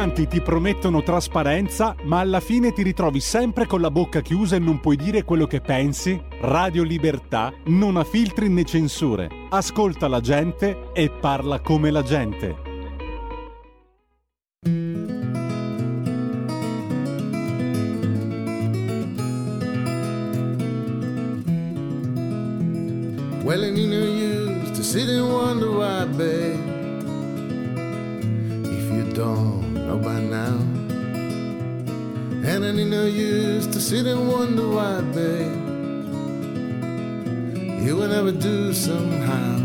quanti ti promettono trasparenza, ma alla fine ti ritrovi sempre con la bocca chiusa e non puoi dire quello che pensi? Radio Libertà non ha filtri né censure. Ascolta la gente e parla come la gente. Well, know you used to sit and wonder why, babe, And I need no use to sit and wonder why, babe. You will never do somehow.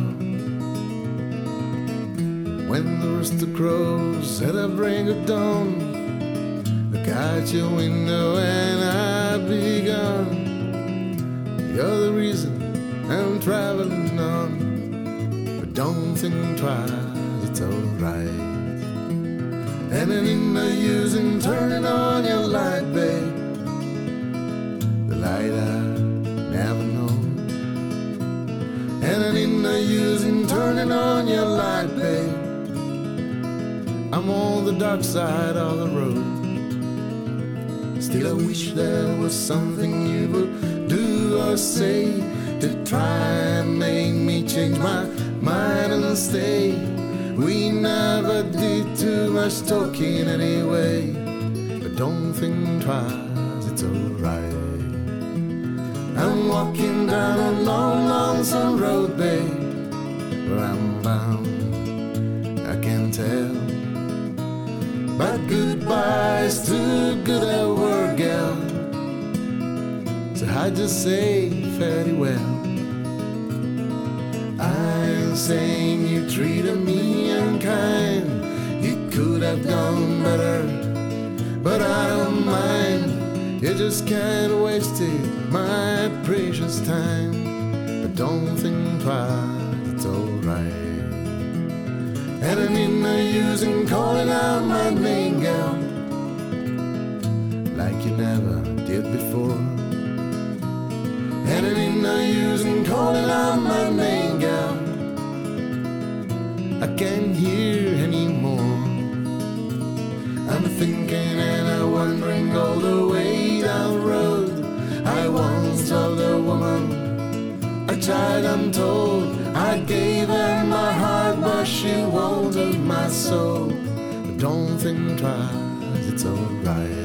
When the rooster crows at the break of dawn, look out your window and I'll be gone. You're the reason I'm traveling on, but don't think twice, it's alright. And it ain't no use in turning on your light, babe. The light I never know. And it ain't no use in turning on your light, babe. I'm on the dark side of the road. Still, I wish there was something you would do or say to try and make me change my mind and stay. We never did too much talking anyway. But don't think twice, it's alright. I'm walking down a long, lonesome road, babe. Where I'm bound, I can tell. But goodbye's too good a word, gal. So I just say fairly well. I'm saying you treated me unkind. You could have done better, but I don't mind. You just can't waste it, my precious time. But don't think twice, it's alright. And I need no use in calling out my name, girl, like you never did before. And ain't no use in calling out my name, can't hear anymore. I'm thinking and I'm wondering all the way down the road. I once loved a woman, a child I'm told. I gave her my heart, but she wanted my soul. But don't think twice, it's alright.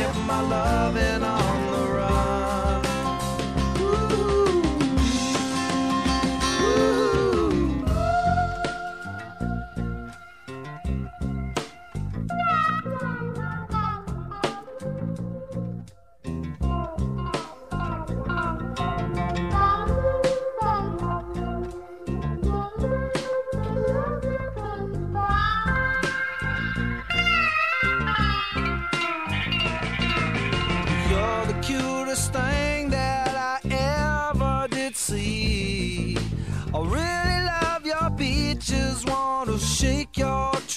give my love and all.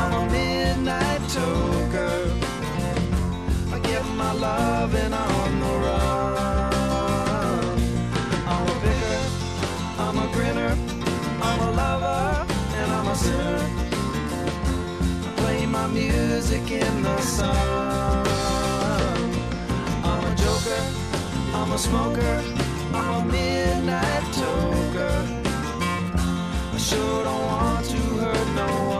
I'm a midnight toker. I get my loving on the run. I'm a picker, I'm a grinner, I'm a lover, and I'm a sinner. I play my music in the sun. I'm a joker, I'm a smoker, I'm a midnight toker. I sure don't want to hurt no one.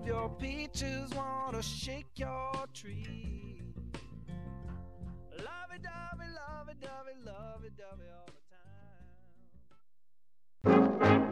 love your peaches, wanna shake your tree. Love it, dovey, love it, dovey, love it, dovey all the time.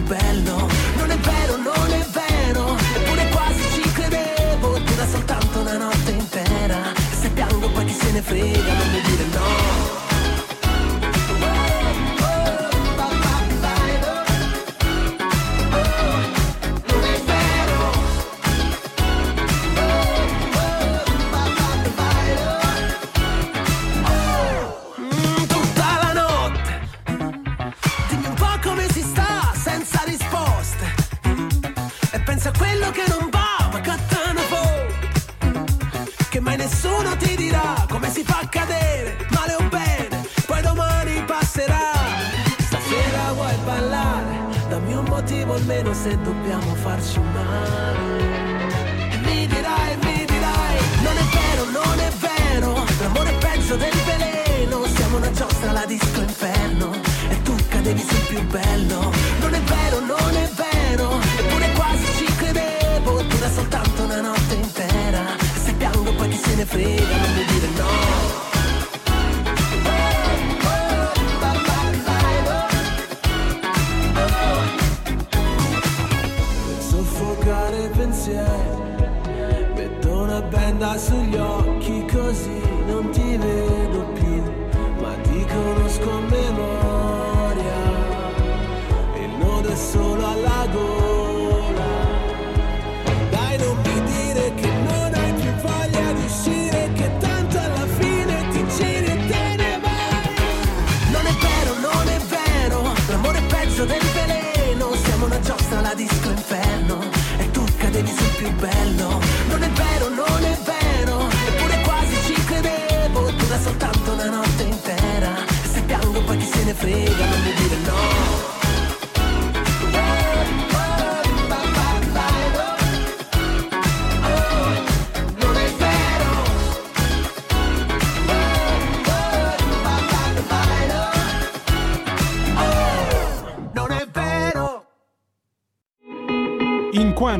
bello.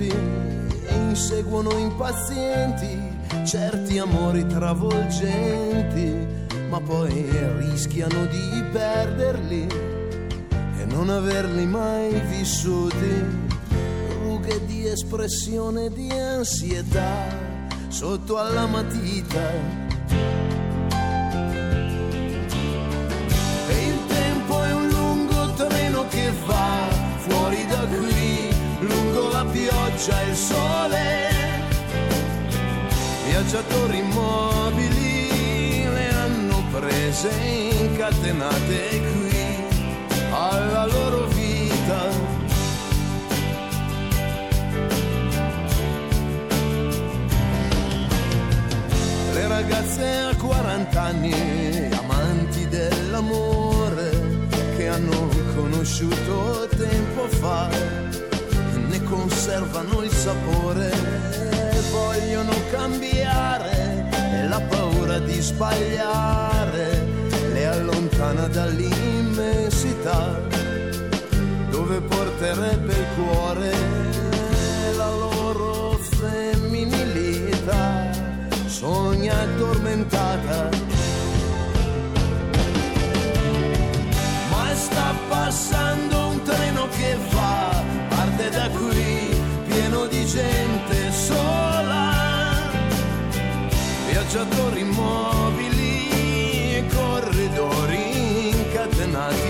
senti, inseguono impazienti certi amori travolgenti, ma poi rischiano di perderli e non averli mai vissuti. Rughe di espressione di ansietà sotto alla matita lancia il sole, viaggiatori immobili le hanno prese incatenate qui alla loro vita. Le ragazze a 40 anni, amanti dell'amore, che hanno conosciuto tempo fa conservano il sapore, vogliono cambiare e la paura di sbagliare. Le allontana dall'immensità dove porterebbe il cuore. La loro femminilità, sogna addormentata. Ma sta passando un treno che va da qui, pieno di gente sola, viaggiatori immobili, e corridori incatenati.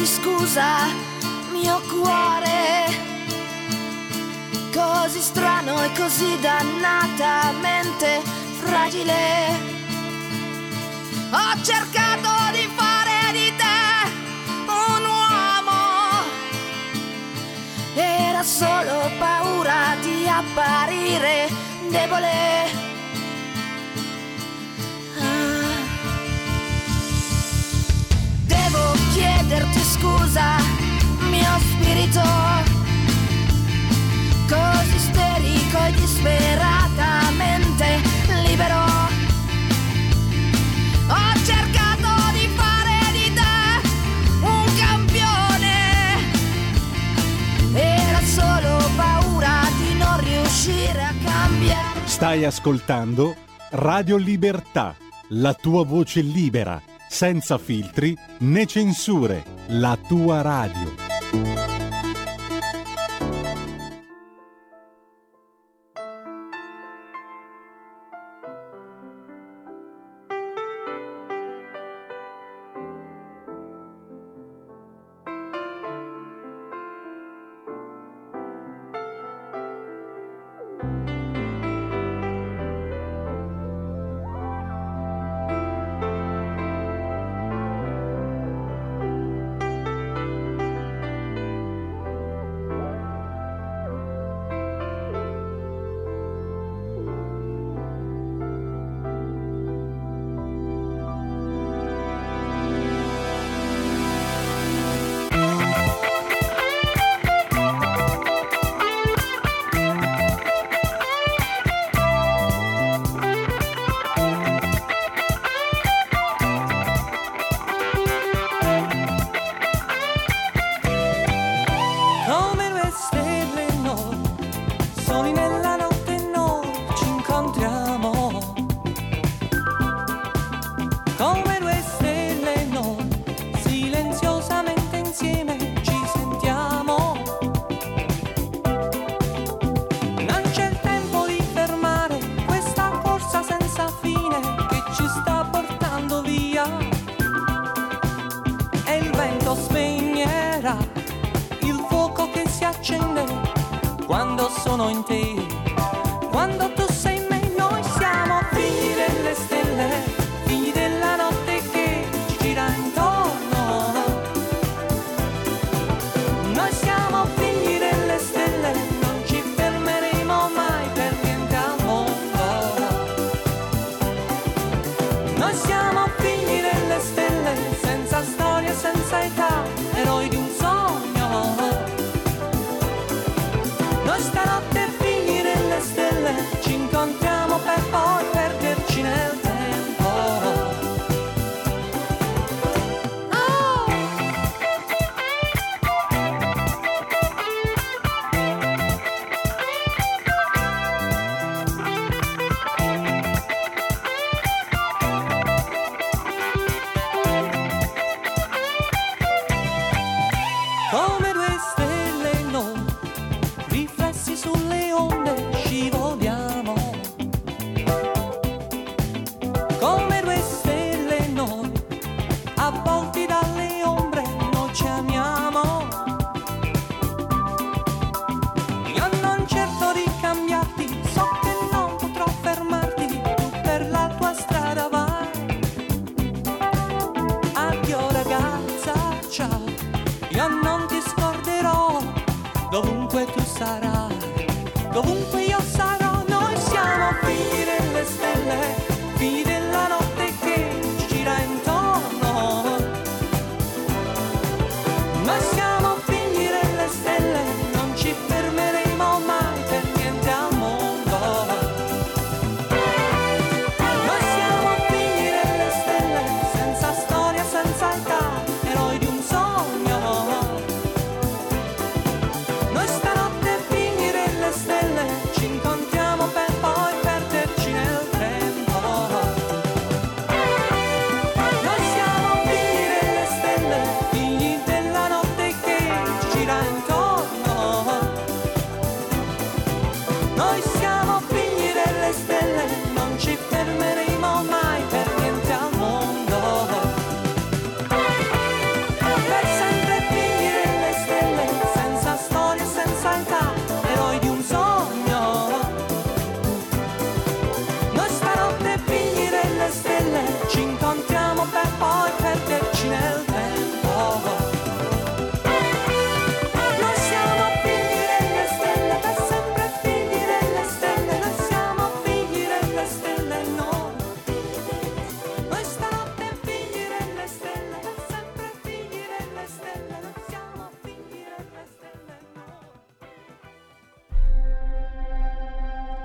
Chiederti scusa, mio cuore. Così strano e così dannatamente fragile. Ho cercato di fare di te un uomo. Era solo paura di apparire debole. scusa, mio spirito, così isterico e disperatamente libero. Ho cercato di fare di te un campione, era solo paura di non riuscire a cambiare. Stai ascoltando Radio Libertà, la tua voce libera senza filtri né censure, la tua radio.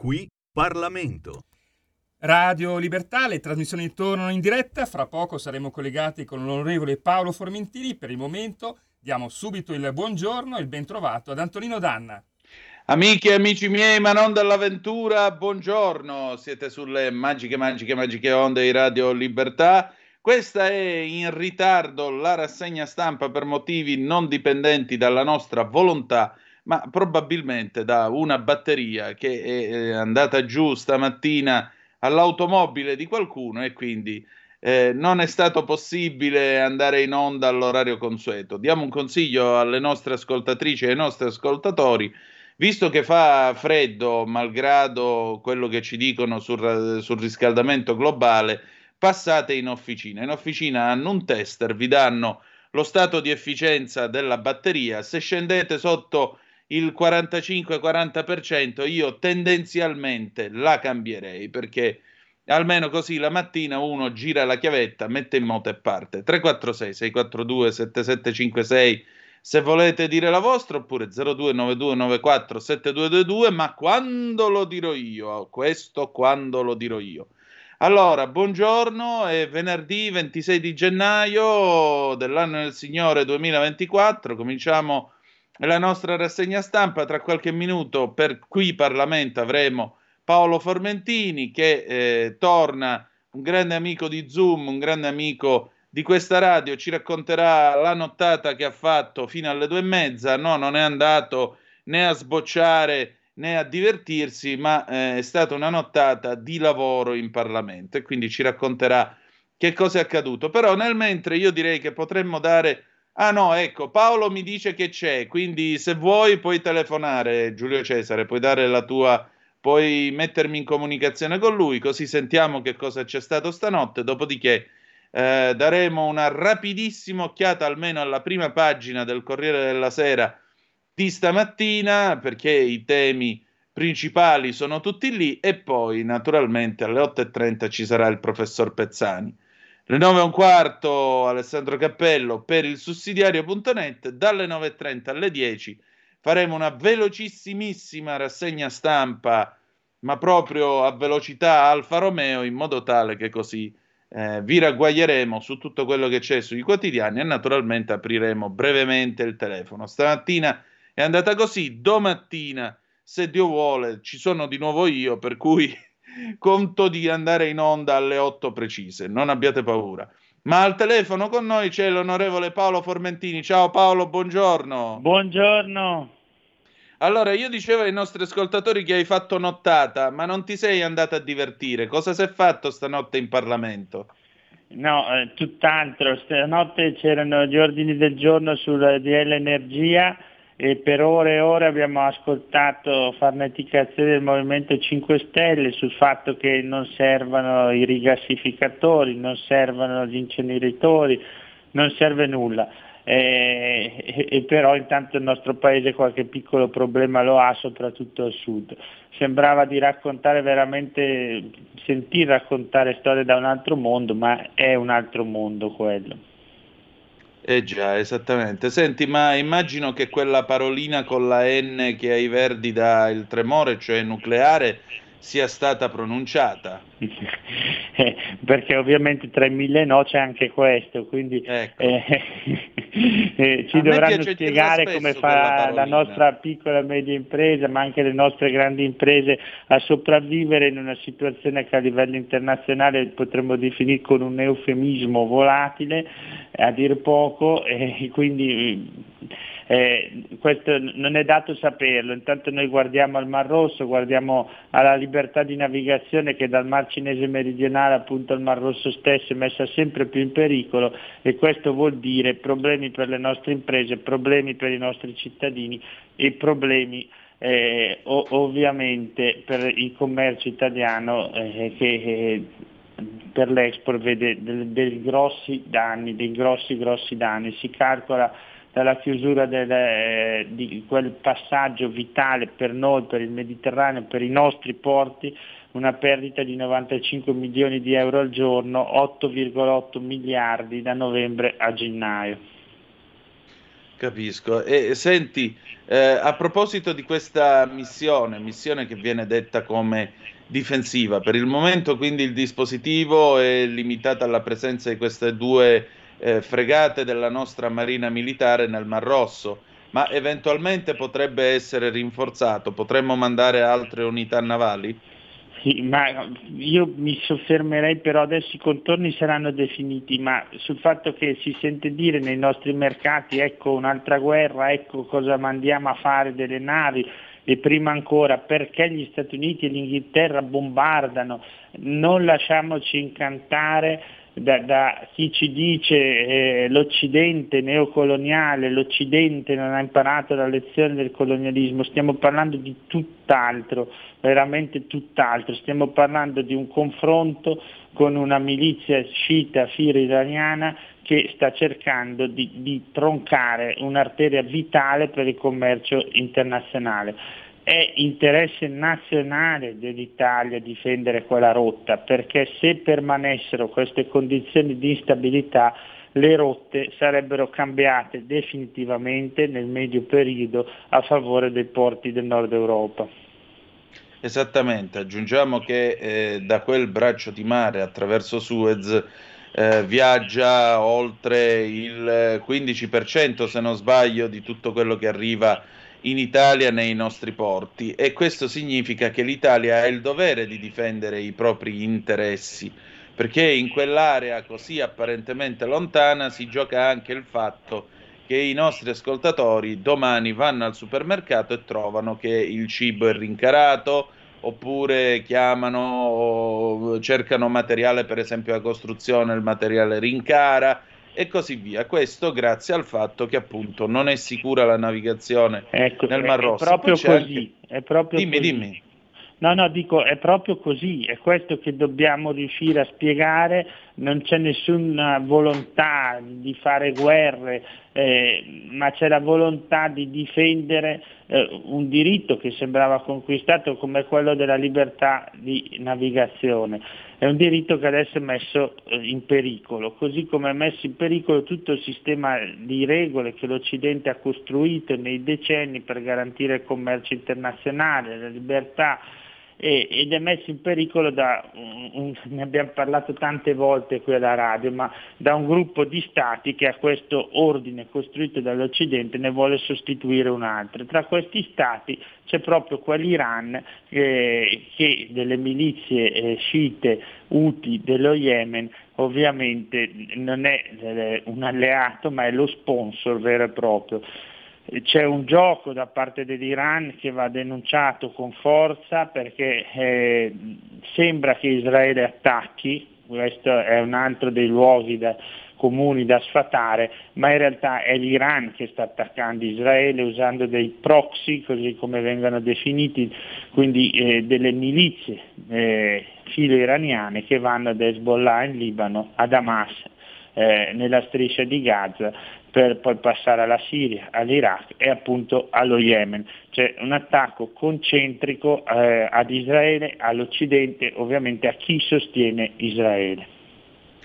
Qui Parlamento. Radio Libertà, le trasmissioni tornano in diretta, fra poco saremo collegati con l'onorevole Paolo Formentini, per il momento diamo subito il buongiorno e il bentrovato ad Antonino Danna. Amiche e amici miei, ma non dall'avventura, buongiorno, siete sulle magiche, magiche, magiche onde di Radio Libertà. Questa è in ritardo la rassegna stampa per motivi non dipendenti dalla nostra volontà, ma probabilmente da una batteria che è andata giù stamattina all'automobile di qualcuno e quindi eh, non è stato possibile andare in onda all'orario consueto. Diamo un consiglio alle nostre ascoltatrici e ai nostri ascoltatori. Visto che fa freddo, malgrado quello che ci dicono sul, sul riscaldamento globale, passate in officina. In officina hanno un tester, vi danno lo stato di efficienza della batteria. Se scendete sotto il 45-40%, io tendenzialmente la cambierei perché almeno così la mattina uno gira la chiavetta, mette in moto e parte. 346 642 7756 se volete dire la vostra oppure 029294 7222, ma quando lo dirò io? Questo quando lo dirò io. Allora, buongiorno, è venerdì 26 di gennaio dell'anno del Signore 2024, cominciamo la nostra rassegna stampa, tra qualche minuto per qui Parlamento avremo Paolo Formentini che eh, torna, un grande amico di Zoom, un grande amico di questa radio, ci racconterà la nottata che ha fatto fino alle due e mezza, no, non è andato né a sbocciare né a divertirsi, ma eh, è stata una nottata di lavoro in Parlamento e quindi ci racconterà che cosa è accaduto. Però nel mentre io direi che potremmo dare Ah no, ecco, Paolo mi dice che c'è, quindi se vuoi puoi telefonare, Giulio Cesare, puoi dare la tua, puoi mettermi in comunicazione con lui, così sentiamo che cosa c'è stato stanotte, dopodiché eh, daremo una rapidissima occhiata almeno alla prima pagina del Corriere della Sera di stamattina, perché i temi principali sono tutti lì, e poi naturalmente alle 8.30 ci sarà il professor Pezzani. Le 9 e un quarto Alessandro Cappello per il sussidiario.net, dalle 9.30 alle 10 faremo una velocissimissima rassegna stampa, ma proprio a velocità Alfa Romeo, in modo tale che così eh, vi ragguaglieremo su tutto quello che c'è sui quotidiani e naturalmente apriremo brevemente il telefono. Stamattina è andata così, domattina, se Dio vuole, ci sono di nuovo io, per cui conto di andare in onda alle 8 precise, non abbiate paura. Ma al telefono con noi c'è l'onorevole Paolo Formentini. Ciao Paolo, buongiorno. Buongiorno. Allora, io dicevo ai nostri ascoltatori che hai fatto nottata, ma non ti sei andata a divertire. Cosa si è fatto stanotte in Parlamento? No, eh, tutt'altro. Stanotte c'erano gli ordini del giorno sul DL Energia e per ore e ore abbiamo ascoltato farneticazioni del Movimento 5 Stelle sul fatto che non servano i rigassificatori, non servono gli inceneritori, non serve nulla. eh, e, e però intanto il nostro paese qualche piccolo problema lo ha, soprattutto al sud. Sembrava di raccontare veramente, sentir raccontare storie da un altro mondo, ma è un altro mondo quello. Eh già, esattamente. Senti, ma immagino che quella parolina con la N che ai verdi dà il tremore, cioè nucleare, sia stata pronunciata. Eh, perché ovviamente tra i mille no c'è anche questo, quindi eh, eh, ci A dovranno spiegare come fa la nostra piccola e media impresa, ma anche le nostre grandi imprese a sopravvivere in una situazione che a livello internazionale potremmo definire con un eufemismo volatile, a dir poco, e quindi eh, questo non è dato saperlo, intanto noi guardiamo al Mar Rosso, guardiamo alla libertà di navigazione che dal Mar Cinese meridionale appunto al Mar Rosso stesso è messa sempre più in pericolo e questo vuol dire problemi per le nostre imprese, problemi per i nostri cittadini e problemi eh, ovviamente per il commercio italiano eh, che eh, per l'export vede dei, dei grossi danni, dei grossi grossi danni. Si calcola dalla chiusura del, eh, di quel passaggio vitale per noi, per il Mediterraneo, per i nostri porti, una perdita di 95 milioni di euro al giorno, 8,8 miliardi da novembre a gennaio. Capisco. E senti, eh, a proposito di questa missione, missione che viene detta come difensiva, per il momento quindi il dispositivo è limitato alla presenza di queste due eh, fregate della nostra Marina Militare nel Mar Rosso, ma eventualmente potrebbe essere rinforzato, potremmo mandare altre unità navali? Sì, ma io mi soffermerei però adesso i contorni saranno definiti, ma sul fatto che si sente dire nei nostri mercati ecco un'altra guerra, ecco cosa mandiamo a fare delle navi e prima ancora perché gli Stati Uniti e l'Inghilterra bombardano, non lasciamoci incantare da, da chi ci dice eh, l'Occidente neocoloniale, l'Occidente non ha imparato la lezione del colonialismo, stiamo parlando di tutt'altro, veramente tutt'altro, stiamo parlando di un confronto con una milizia sciita filo iraniana che sta cercando di, di troncare un'arteria vitale per il commercio internazionale è interesse nazionale dell'Italia difendere quella rotta, perché se permanessero queste condizioni di instabilità le rotte sarebbero cambiate definitivamente nel medio periodo a favore dei porti del nord Europa. Esattamente, aggiungiamo che eh, da quel braccio di mare attraverso Suez eh, viaggia oltre il 15% se non sbaglio di tutto quello che arriva in Italia nei nostri porti e questo significa che l'Italia ha il dovere di difendere i propri interessi perché in quell'area così apparentemente lontana si gioca anche il fatto che i nostri ascoltatori domani vanno al supermercato e trovano che il cibo è rincarato oppure chiamano o cercano materiale per esempio da costruzione, il materiale rincara e così via. Questo grazie al fatto che appunto non è sicura la navigazione Ecco, nel è- Mar è Rosso. proprio Poi c'è così, anche- è proprio Dimmi, così. dimmi. No, no, dico, è proprio così, è questo che dobbiamo riuscire a spiegare, non c'è nessuna volontà di fare guerre, eh, ma c'è la volontà di difendere eh, un diritto che sembrava conquistato come quello della libertà di navigazione. È un diritto che adesso è messo eh, in pericolo, così come è messo in pericolo tutto il sistema di regole che l'Occidente ha costruito nei decenni per garantire il commercio internazionale, la libertà ed è messo in pericolo da, ne abbiamo parlato tante volte qui alla radio, ma da un gruppo di stati che a questo ordine costruito dall'Occidente ne vuole sostituire un altro. Tra questi stati c'è proprio quell'Iran eh, che delle milizie eh, sciite Houthi dello Yemen ovviamente non è eh, un alleato ma è lo sponsor vero e proprio. C'è un gioco da parte dell'Iran che va denunciato con forza perché eh, sembra che Israele attacchi, questo è un altro dei luoghi da- comuni da sfatare, ma in realtà è l'Iran che sta attaccando Israele usando dei proxy, così come vengono definiti, quindi eh, delle milizie eh, filo iraniane che vanno da Hezbollah in Libano a Hamas eh, nella striscia di Gaza per poi passare alla Siria, all'Iraq e appunto allo Yemen. C'è un attacco concentrico eh, ad Israele, all'Occidente, ovviamente a chi sostiene Israele.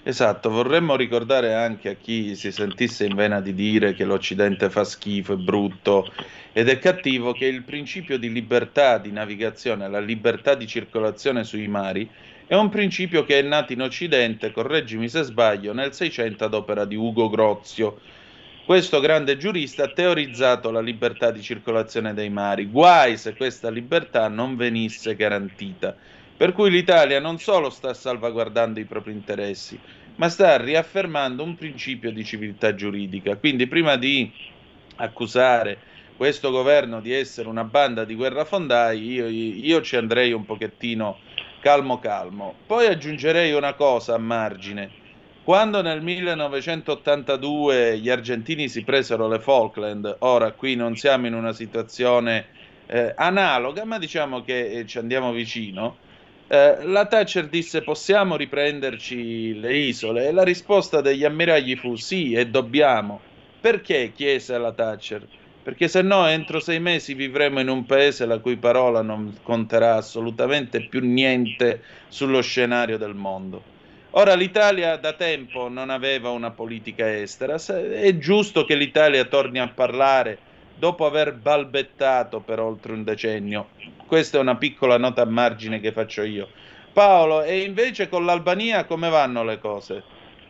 Esatto, vorremmo ricordare anche a chi si sentisse in vena di dire che l'Occidente fa schifo, è brutto ed è cattivo, che il principio di libertà di navigazione, la libertà di circolazione sui mari, è un principio che è nato in Occidente, correggimi se sbaglio, nel 600 ad opera di Ugo Grozio. Questo grande giurista ha teorizzato la libertà di circolazione dei mari. Guai se questa libertà non venisse garantita. Per cui l'Italia non solo sta salvaguardando i propri interessi, ma sta riaffermando un principio di civiltà giuridica. Quindi prima di accusare questo governo di essere una banda di guerrafondai, io, io ci andrei un pochettino calmo calmo. Poi aggiungerei una cosa a margine. Quando nel 1982 gli argentini si presero le Falkland, ora qui non siamo in una situazione eh, analoga, ma diciamo che eh, ci andiamo vicino, eh, la Thatcher disse possiamo riprenderci le isole e la risposta degli ammiragli fu sì e dobbiamo. Perché? chiese la Thatcher. Perché se no entro sei mesi vivremo in un paese la cui parola non conterà assolutamente più niente sullo scenario del mondo. Ora l'Italia da tempo non aveva una politica estera, è giusto che l'Italia torni a parlare dopo aver balbettato per oltre un decennio. Questa è una piccola nota a margine che faccio io. Paolo, e invece con l'Albania come vanno le cose?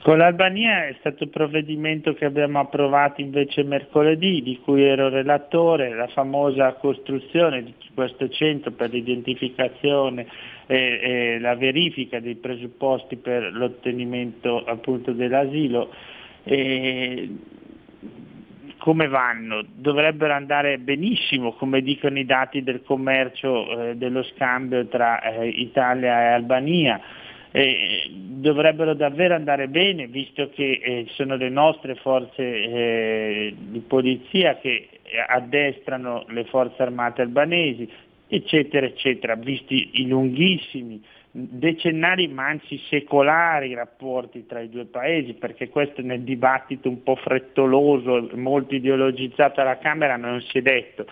Con l'Albania è stato il provvedimento che abbiamo approvato invece mercoledì, di cui ero relatore, la famosa costruzione di questo centro per l'identificazione e, e la verifica dei presupposti per l'ottenimento appunto dell'asilo. E come vanno? Dovrebbero andare benissimo, come dicono i dati del commercio eh, dello scambio tra eh, Italia e Albania. Eh, dovrebbero davvero andare bene, visto che eh, sono le nostre forze eh, di polizia che addestrano le forze armate albanesi, eccetera, eccetera, visti i lunghissimi decennari ma anzi secolari rapporti tra i due paesi, perché questo nel dibattito un po' frettoloso, molto ideologizzato alla Camera non si è detto,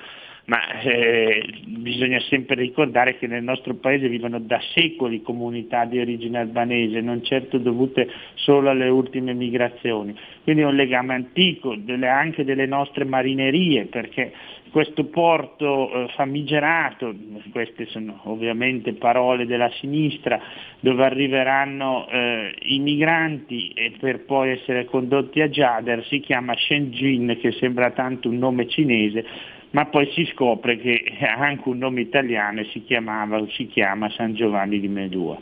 ma eh, bisogna sempre ricordare che nel nostro paese vivono da secoli comunità di origine albanese, non certo dovute solo alle ultime migrazioni. Quindi è un legame antico, delle, anche delle nostre marinerie, perché questo porto eh, famigerato, queste sono ovviamente parole della sinistra, dove arriveranno eh, i migranti per poi essere condotti a Jader, si chiama Shenzhen, che sembra tanto un nome cinese, ma poi si scopre che ha anche un nome italiano e si chiamava o si chiama San Giovanni di Medua.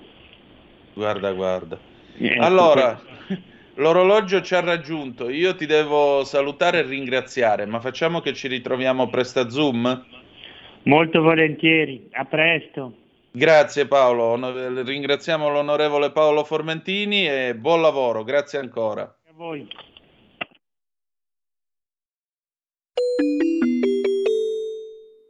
Guarda, guarda. Ecco, Allora, l'orologio ci ha raggiunto, io ti devo salutare e ringraziare, ma facciamo che ci ritroviamo presto a Zoom? Molto volentieri, a presto. Grazie Paolo, ringraziamo l'onorevole Paolo Formentini e buon lavoro, grazie ancora. A voi.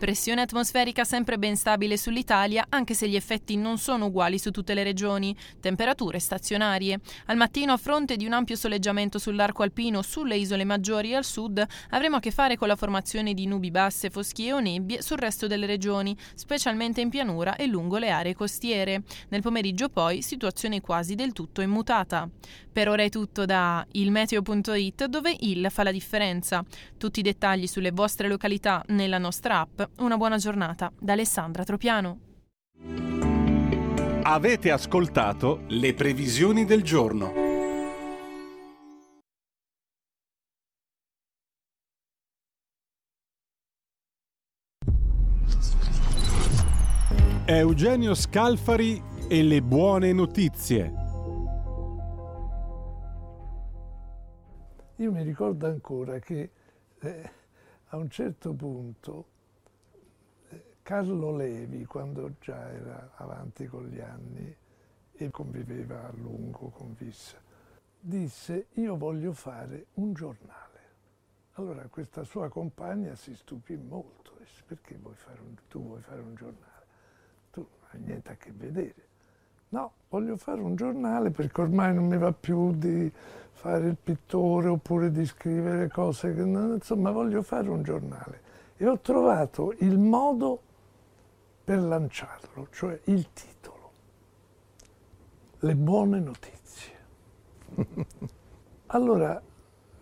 Pressione atmosferica sempre ben stabile sull'Italia, anche se gli effetti non sono uguali su tutte le regioni. Temperature stazionarie. Al mattino, a fronte di un ampio soleggiamento sull'arco alpino, sulle isole maggiori e al sud, avremo a che fare con la formazione di nubi basse, foschie o nebbie sul resto delle regioni, specialmente in pianura e lungo le aree costiere. Nel pomeriggio, poi, situazione quasi del tutto immutata. Per ora è tutto da ilmeteo.it, dove il fa la differenza. Tutti i dettagli sulle vostre località nella nostra app. Una buona giornata da Alessandra Tropiano. Avete ascoltato le previsioni del giorno. Eugenio Scalfari e le buone notizie. Io mi ricordo ancora che eh, a un certo punto Carlo Levi, quando già era avanti con gli anni e conviveva a lungo con Vissa, disse io voglio fare un giornale. Allora questa sua compagna si stupì molto, disse perché vuoi un, tu vuoi fare un giornale? Tu non hai niente a che vedere. No, voglio fare un giornale perché ormai non mi va più di fare il pittore oppure di scrivere cose che non, insomma voglio fare un giornale. E ho trovato il modo per lanciarlo, cioè il titolo. Le buone notizie. allora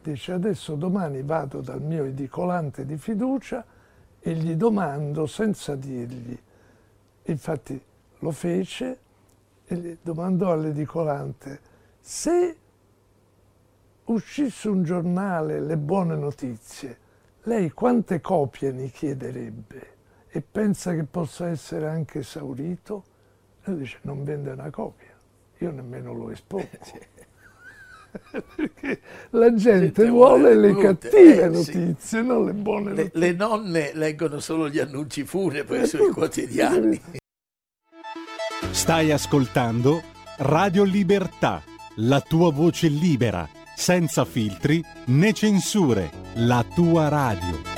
dice adesso domani vado dal mio edicolante di fiducia e gli domando senza dirgli. Infatti lo fece e gli domandò all'edicolante se uscisse un giornale Le buone notizie, lei quante copie ne chiederebbe e pensa che possa essere anche esaurito? Lui dice non vende una copia, io nemmeno lo espongo. Perché la gente Gente vuole le brutte, cattive eh, sì. notizie, non le buone Le, notizie. le nonne leggono solo gli annunci funebri sui quotidiani. Stai ascoltando Radio Libertà, la tua voce libera, senza filtri né censure, la tua radio.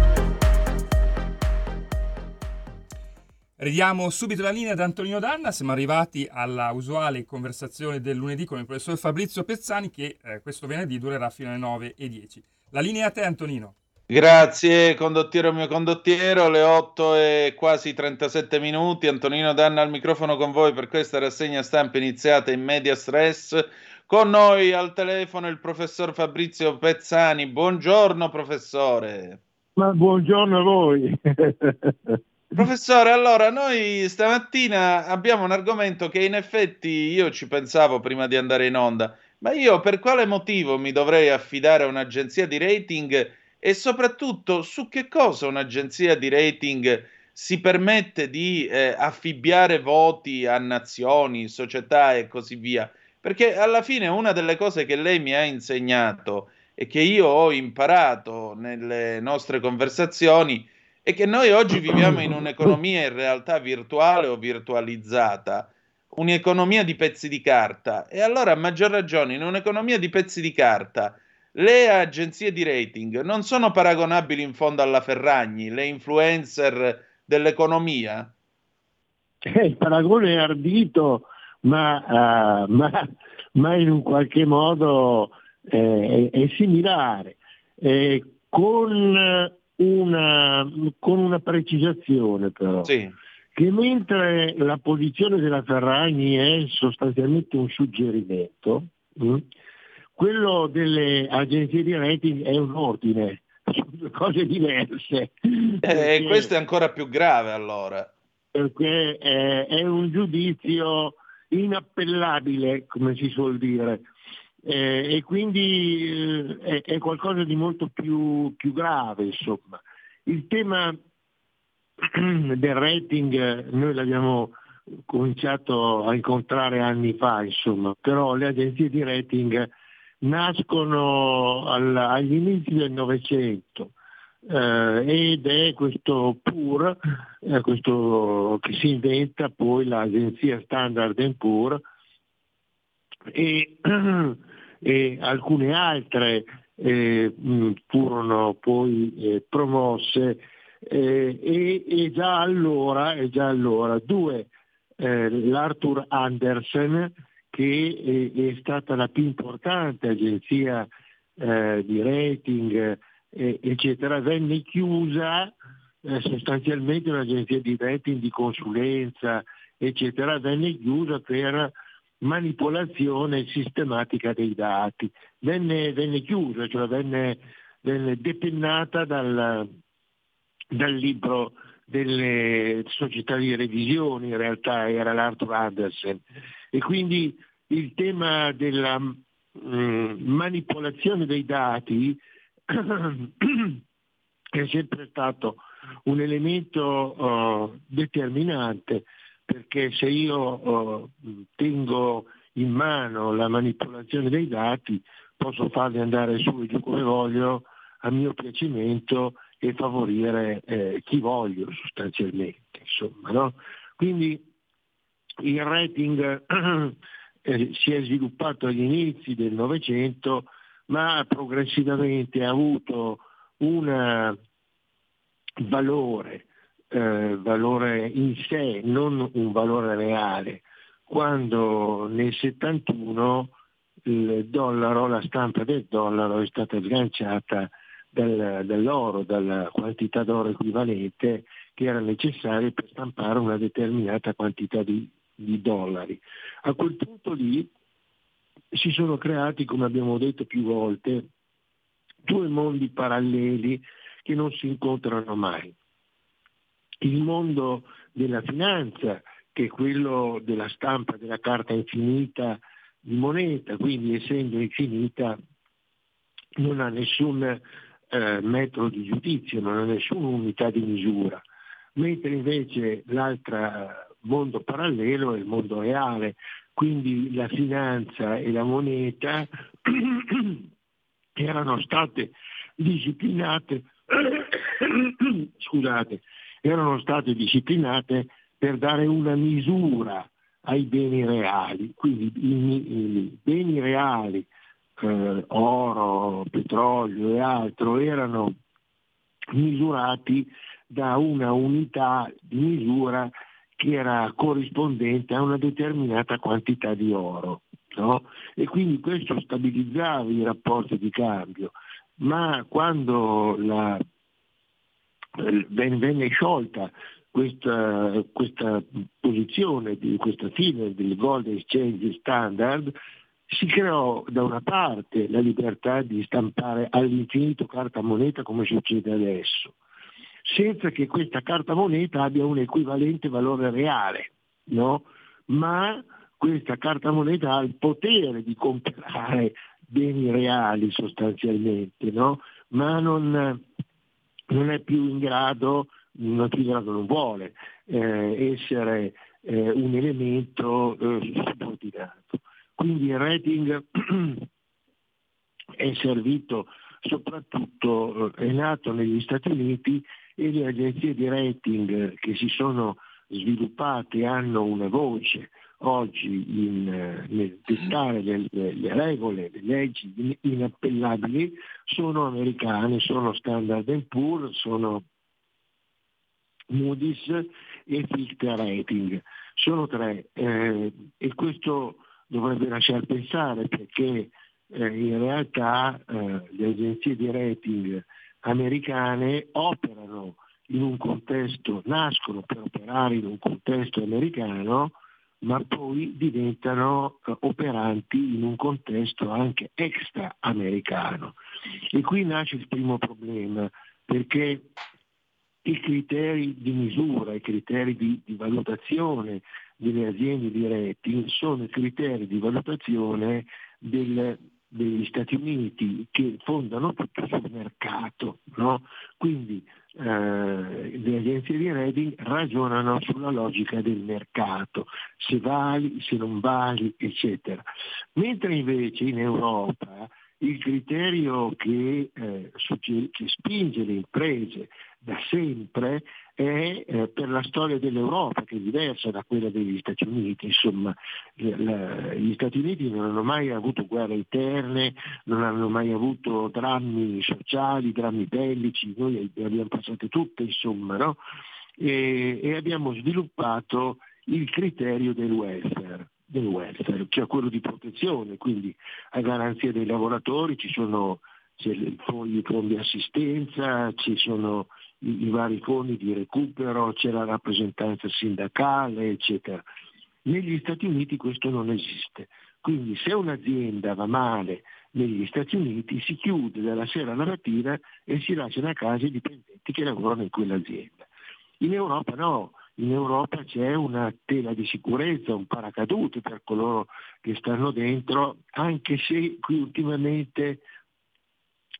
Ridiamo subito la linea ad Antonino Danna, siamo arrivati alla usuale conversazione del lunedì con il professor Fabrizio Pezzani che eh, questo venerdì durerà fino alle 9.10. La linea a te Antonino. Grazie condottiero mio condottiero, le 8 e quasi 37 minuti, Antonino Danna al microfono con voi per questa rassegna stampa iniziata in media stress. Con noi al telefono il professor Fabrizio Pezzani. Buongiorno professore. Ma buongiorno a voi. Professore, allora noi stamattina abbiamo un argomento che in effetti io ci pensavo prima di andare in onda, ma io per quale motivo mi dovrei affidare a un'agenzia di rating e soprattutto su che cosa un'agenzia di rating si permette di eh, affibbiare voti a nazioni, società e così via? Perché alla fine una delle cose che lei mi ha insegnato e che io ho imparato nelle nostre conversazioni è che noi oggi viviamo in un'economia in realtà virtuale o virtualizzata, un'economia di pezzi di carta. E allora, a maggior ragione, in un'economia di pezzi di carta, le agenzie di rating non sono paragonabili in fondo alla Ferragni, le influencer dell'economia? Eh, il paragone è ardito, ma, eh, ma- ma in un qualche modo eh, è, è similare, Eh, con, una, con una precisazione però. Che mentre la posizione della Ferragni è sostanzialmente un suggerimento, mh, quello delle agenzie di rating è un ordine, sono cose diverse. E Perché- questo è ancora più grave allora. perché eh, è un giudizio inappellabile, come si suol dire, Eh, e quindi eh, è, è qualcosa di molto più, più grave, insomma. Il tema del rating eh, noi l'abbiamo cominciato a incontrare anni fa, insomma, però le agenzie di rating nascono al- agli inizi del Novecento eh, ed è questo PUR, eh, questo che si inventa poi l'agenzia Standard Poor e, e alcune altre eh, furono poi eh, promosse eh, e, e già allora, e già allora due, eh, l'Arthur Andersen che è, è stata la più importante agenzia eh, di rating eh, eccetera, venne chiusa eh, sostanzialmente un'agenzia di rating di consulenza eccetera, venne chiusa per manipolazione sistematica dei dati. Venne, venne chiusa, cioè venne, venne depennata dal, dal libro delle società di revisione, in realtà era l'Arthur Andersen. E quindi il tema della mm, manipolazione dei dati è sempre stato un elemento eh, determinante perché se io eh, tengo in mano la manipolazione dei dati posso farli andare su e giù come voglio a mio piacimento e favorire eh, chi voglio sostanzialmente. Insomma, no? Quindi il rating eh, si è sviluppato agli inizi del Novecento, ma progressivamente ha avuto un valore, eh, valore in sé, non un valore reale. Quando nel 71 il dollaro, la stampa del dollaro è stata sganciata dal, dall'oro, dalla quantità d'oro equivalente che era necessaria per stampare una determinata quantità di, di dollari. A quel punto lì si sono creati, come abbiamo detto più volte, due mondi paralleli che non si incontrano mai. Il mondo della finanza, che è quello della stampa della carta infinita di moneta, quindi essendo infinita non ha nessun eh, metro di giudizio, non ha nessuna unità di misura, mentre invece l'altro mondo parallelo è il mondo reale, quindi la finanza e la moneta erano state disciplinate, scusate, erano state disciplinate per dare una misura ai beni reali, quindi i, beni reali, eh, oro, petrolio e altro, erano misurati da una unità di misura che era corrispondente a una determinata quantità di oro. No? E quindi questo stabilizzava i rapporti di cambio, ma quando la, venne sciolta questa, questa posizione, di questa fine del Gold Exchange Standard, si creò da una parte la libertà di stampare all'infinito carta moneta come succede adesso, senza che questa carta moneta abbia un equivalente valore reale, no? ma questa carta moneta ha il potere di comprare beni reali sostanzialmente, no? ma non, non, è più in grado, non è più in grado, non vuole eh, essere eh, un elemento eh, subordinato. Quindi il rating è servito soprattutto, eh, è nato negli Stati Uniti e le agenzie di rating che si sono sviluppate hanno una voce oggi in, eh, nel dettare le, le, regole, le leggi inappellabili sono americane, sono Standard Poor's, sono Moody's e Fitch Rating. Sono tre eh, e questo dovrebbe lasciar pensare perché eh, in realtà eh, le agenzie di rating americane operano in un contesto, nascono per operare in un contesto americano, ma poi diventano eh, operanti in un contesto anche extra-americano. E qui nasce il primo problema, perché i criteri di misura, i criteri di, di valutazione delle aziende di rating sono i criteri di valutazione del, degli Stati Uniti che fondano tutto sul mercato. No? Quindi eh, le agenzie di rating ragionano sulla logica del mercato, se vali, se non vali, eccetera. Mentre invece in Europa il criterio che, eh, che spinge le imprese da sempre è eh, per la storia dell'Europa, che è diversa da quella degli Stati Uniti. Insomma, la, gli Stati Uniti non hanno mai avuto guerre interne, non hanno mai avuto drammi sociali, drammi bellici, noi le abbiamo passate tutte, insomma, no? e, e abbiamo sviluppato il criterio del welfare del welfare, cioè quello di protezione, quindi a garanzia dei lavoratori ci sono c'è il fondo di assistenza, ci sono i, i, vari fondi di recupero, c'è la rappresentanza sindacale, eccetera. Negli Stati Uniti questo non esiste. Quindi se un'azienda va male negli Stati Uniti si chiude dalla sera alla mattina e si lasciano a casa i dipendenti che lavorano in quell'azienda. In Europa no, in Europa c'è una tela di sicurezza, un paracadute per coloro che stanno dentro, anche se qui ultimamente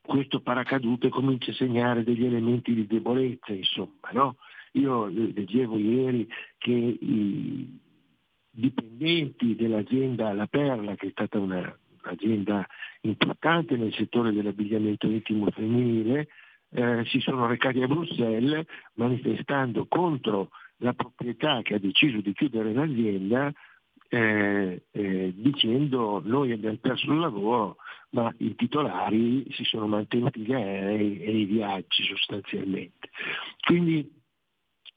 questo paracadute comincia a segnare degli elementi di debolezza, insomma. No? Io leggevo ieri che i dipendenti dell'azienda La Perla, che è stata una, un'azienda importante nel settore dell'abbigliamento intimo femminile, eh, si sono recati a Bruxelles manifestando contro la proprietà che ha deciso di chiudere l'azienda eh, eh, dicendo noi abbiamo perso il lavoro ma i titolari si sono mantenuti gli aerei e i viaggi sostanzialmente. Quindi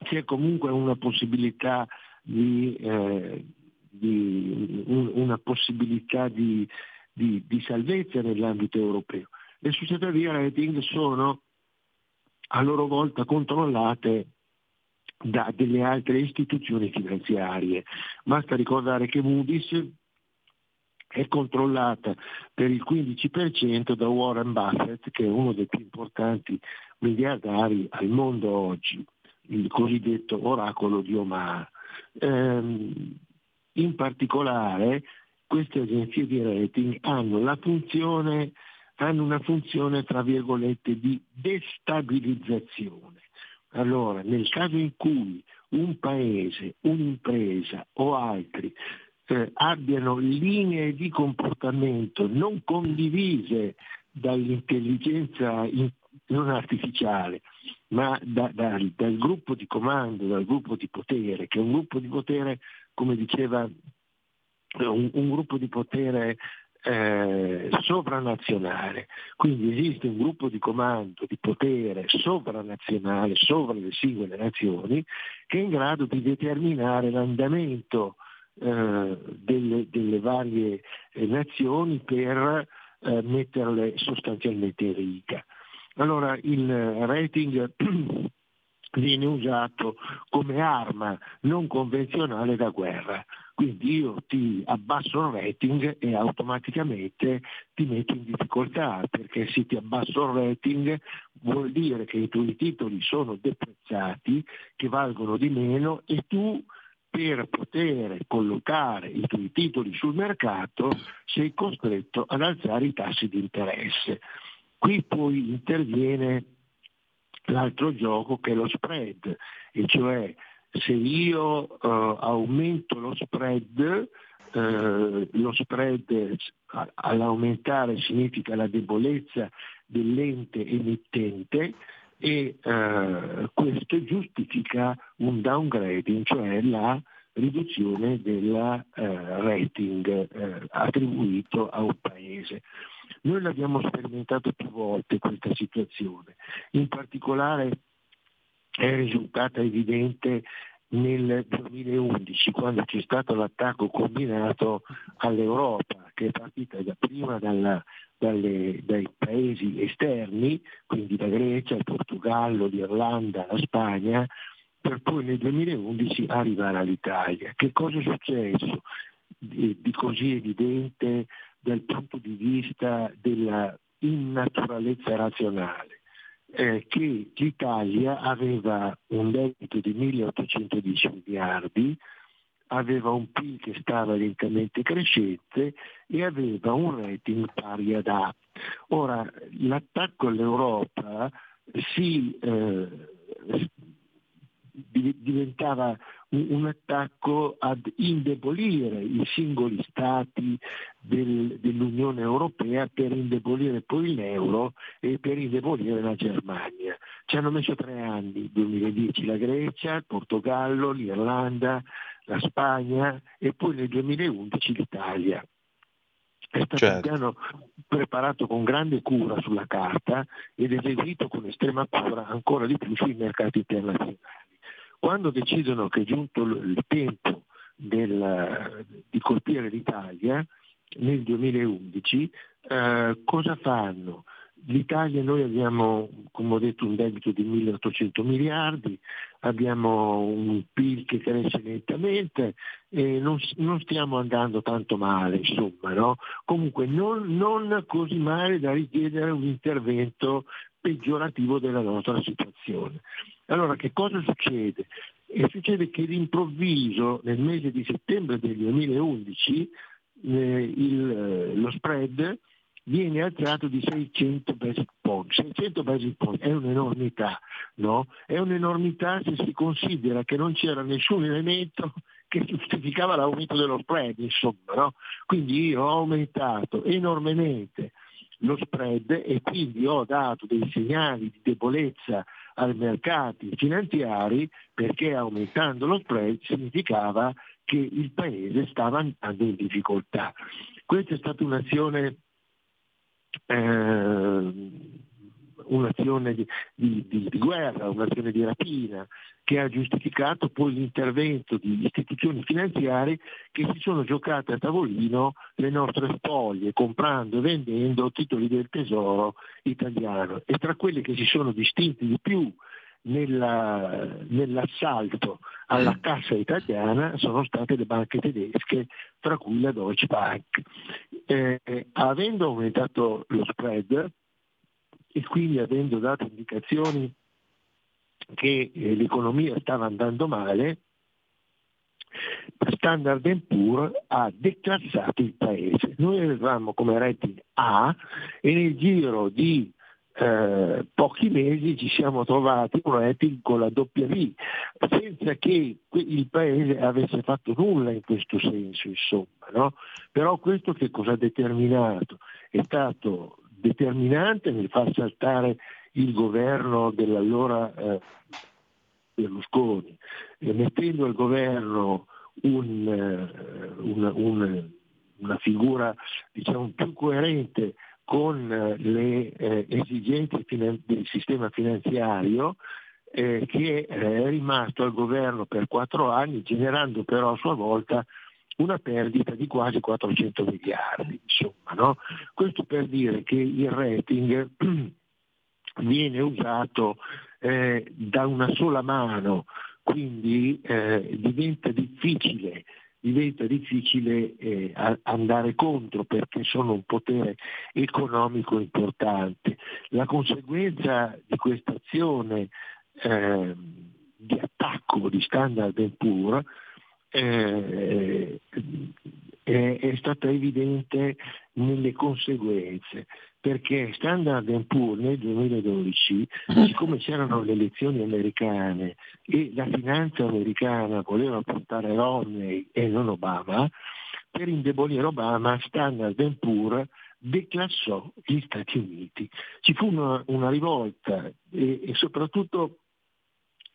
c'è comunque una possibilità di, eh, di, un, una possibilità di, di, di salvezza nell'ambito europeo. Le società di rating sono a loro volta controllate da delle altre istituzioni finanziarie. Basta ricordare che Moody's è controllata per il 15% da Warren Buffett, che è uno dei più importanti miliardari al mondo oggi, il cosiddetto oracolo di Omar. Ehm, in particolare queste agenzie di rating hanno funzione hanno una funzione tra virgolette di destabilizzazione. Allora, nel caso in cui un paese, un'impresa o altri eh, abbiano linee di comportamento non condivise dall'intelligenza in, non artificiale, ma da, da, dal gruppo di comando, dal gruppo di potere, che è un gruppo di potere, come diceva, un, un gruppo di potere eh, sovranazionale. Quindi esiste un gruppo di comando, di potere sovranazionale, sovra le singole nazioni, che è in grado di determinare l'andamento eh, delle, delle, varie eh, nazioni per eh, metterle sostanzialmente in riga. Allora il rating viene usato come arma non convenzionale da guerra. Quindi io ti abbasso il rating e automaticamente ti metto in difficoltà, perché se ti abbasso il rating vuol dire che i tuoi titoli sono deprezzati, che valgono di meno e tu per poter collocare i tuoi titoli sul mercato sei costretto ad alzare i tassi di interesse. Qui poi interviene l'altro gioco che è lo spread, e cioè se io uh, aumento lo spread, uh, lo spread all'aumentare significa la debolezza dell'ente emittente e uh, questo giustifica un downgrading, cioè la riduzione del rating attribuito a un paese. Noi l'abbiamo sperimentato più volte questa situazione, in particolare è risultata evidente nel 2011 quando c'è stato l'attacco combinato all'Europa che è partita da prima dalla, dalle, dai paesi esterni, quindi da Grecia, il Portogallo, l'Irlanda, la Spagna, per poi nel 2011 arrivare all'Italia. Che cosa è successo di, di così evidente dal punto di vista della innaturalezza razionale? eh, che l'Italia aveva un debito di 1810 miliardi, aveva un PIL che stava lentamente crescente e aveva un rating pari ad A. Ora, l'attacco all'Europa si eh, diventava un attacco ad indebolire i singoli stati del, dell'Unione Europea per indebolire poi l'euro e per indebolire la Germania. Ci hanno messo tre anni, 2010 la Grecia, il Portogallo, l'Irlanda, la Spagna e poi nel 2011 l'Italia. È stato certo. un piano preparato con grande cura sulla carta ed eseguito con estrema cura ancora di più sui mercati internazionali. Quando decidono che è giunto il tempo del, di colpire l'Italia, nel 2011, eh, cosa fanno? L'Italia noi abbiamo, come ho detto, un debito di 1.800 miliardi, abbiamo un PIL che cresce lentamente e non, non stiamo andando tanto male, insomma, no? Comunque non, non così male da richiedere un intervento peggiorativo della nostra situazione. Allora che cosa succede? E succede che d'improvviso nel mese di settembre del 2011 eh, il, eh, lo spread viene alzato di 600 basic point. 600 basic point è un'enormità, no? È un'enormità se si considera che non c'era nessun elemento che giustificava l'aumento dello spread, insomma, no? Quindi io ho aumentato enormemente lo spread e quindi ho dato dei segnali di debolezza ai mercati finanziari perché aumentando lo spread significava che il paese stava andando in difficoltà. Questa è stata un'azione, eh, un'azione di, di, di, di guerra, un'azione di rapina che ha giustificato poi l'intervento di istituzioni finanziarie che si sono giocate a tavolino le nostre spoglie, comprando e vendendo titoli del tesoro italiano. E tra quelle che si sono distinte di più nella, nell'assalto alla cassa italiana sono state le banche tedesche, tra cui la Deutsche Bank. Eh, avendo aumentato lo spread e quindi avendo dato indicazioni che eh, l'economia stava andando male, Standard Poor ha declassato il paese. Noi avevamo come rating A e nel giro di eh, pochi mesi ci siamo trovati un rating con la doppia V, senza che il paese avesse fatto nulla in questo senso, insomma. No? Però questo che cosa ha determinato? È stato determinante nel far saltare il governo dell'allora eh, Berlusconi, eh, mettendo al governo un, eh, una, un, una, figura diciamo, più coerente con eh, le eh, esigenze finan- del sistema finanziario eh, che è rimasto al governo per quattro anni, generando però a sua volta una perdita di quasi 400 miliardi. Insomma, no? Questo per dire che il rating viene usato eh, da una sola mano, quindi eh, diventa difficile, diventa difficile eh, andare contro perché sono un potere economico importante. La conseguenza di questa azione ehm, di attacco di Standard Poor eh, è, è stata evidente nelle conseguenze perché Standard Poor nel 2012, siccome c'erano le elezioni americane e la finanza americana voleva portare Romney e non Obama, per indebolire Obama Standard Poor declassò gli Stati Uniti. Ci fu una, una rivolta e, e soprattutto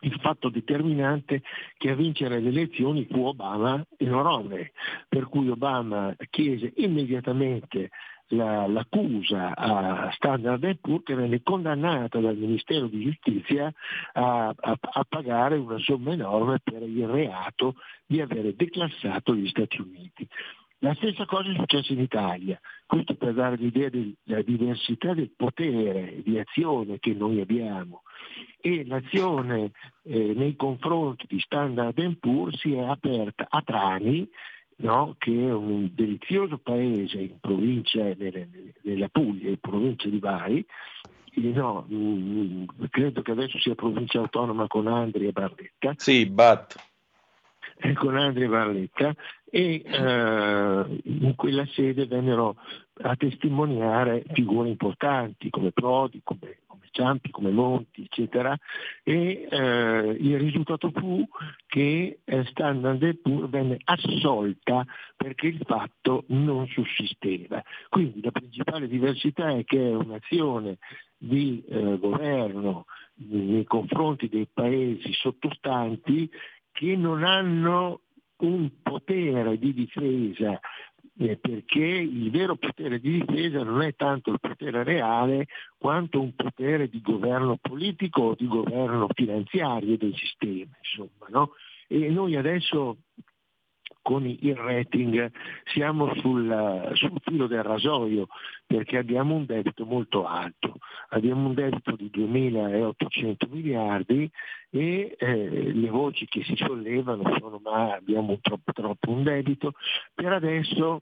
il fatto determinante che a vincere le elezioni fu Obama e non Romney, per cui Obama chiese immediatamente la, l'accusa a Standard Poor's che venne condannata dal Ministero di Giustizia a, a, a, pagare una somma enorme per il reato di avere declassato gli Stati Uniti. La stessa cosa è successa in Italia, questo per dare l'idea della diversità del potere di azione che noi abbiamo e l'azione eh, nei confronti di Standard Poor's si è aperta a Trani, no? che è un delizioso paese in provincia della Puglia, in provincia di Bari, no, mh, mm, credo che adesso sia provincia autonoma con Andri e Barletta. Sì, Bat. Con Andri e Barletta e eh, in quella sede vennero a testimoniare figure importanti come Prodi, come, come Ciampi, come Monti, eccetera, e eh, il risultato fu che eh, Standard Poor venne assolta perché il fatto non sussisteva. Quindi la principale diversità è che è un'azione di eh, governo nei confronti dei paesi sottostanti che non hanno un potere di difesa eh, perché il vero potere di difesa non è tanto il potere reale quanto un potere di governo politico o di governo finanziario del sistema. Insomma, no? E noi adesso con il rating siamo sul, sul, filo del rasoio perché abbiamo un debito molto alto, abbiamo un debito di 2.800 miliardi e eh, le voci che si sollevano sono ma abbiamo troppo, troppo un debito, per adesso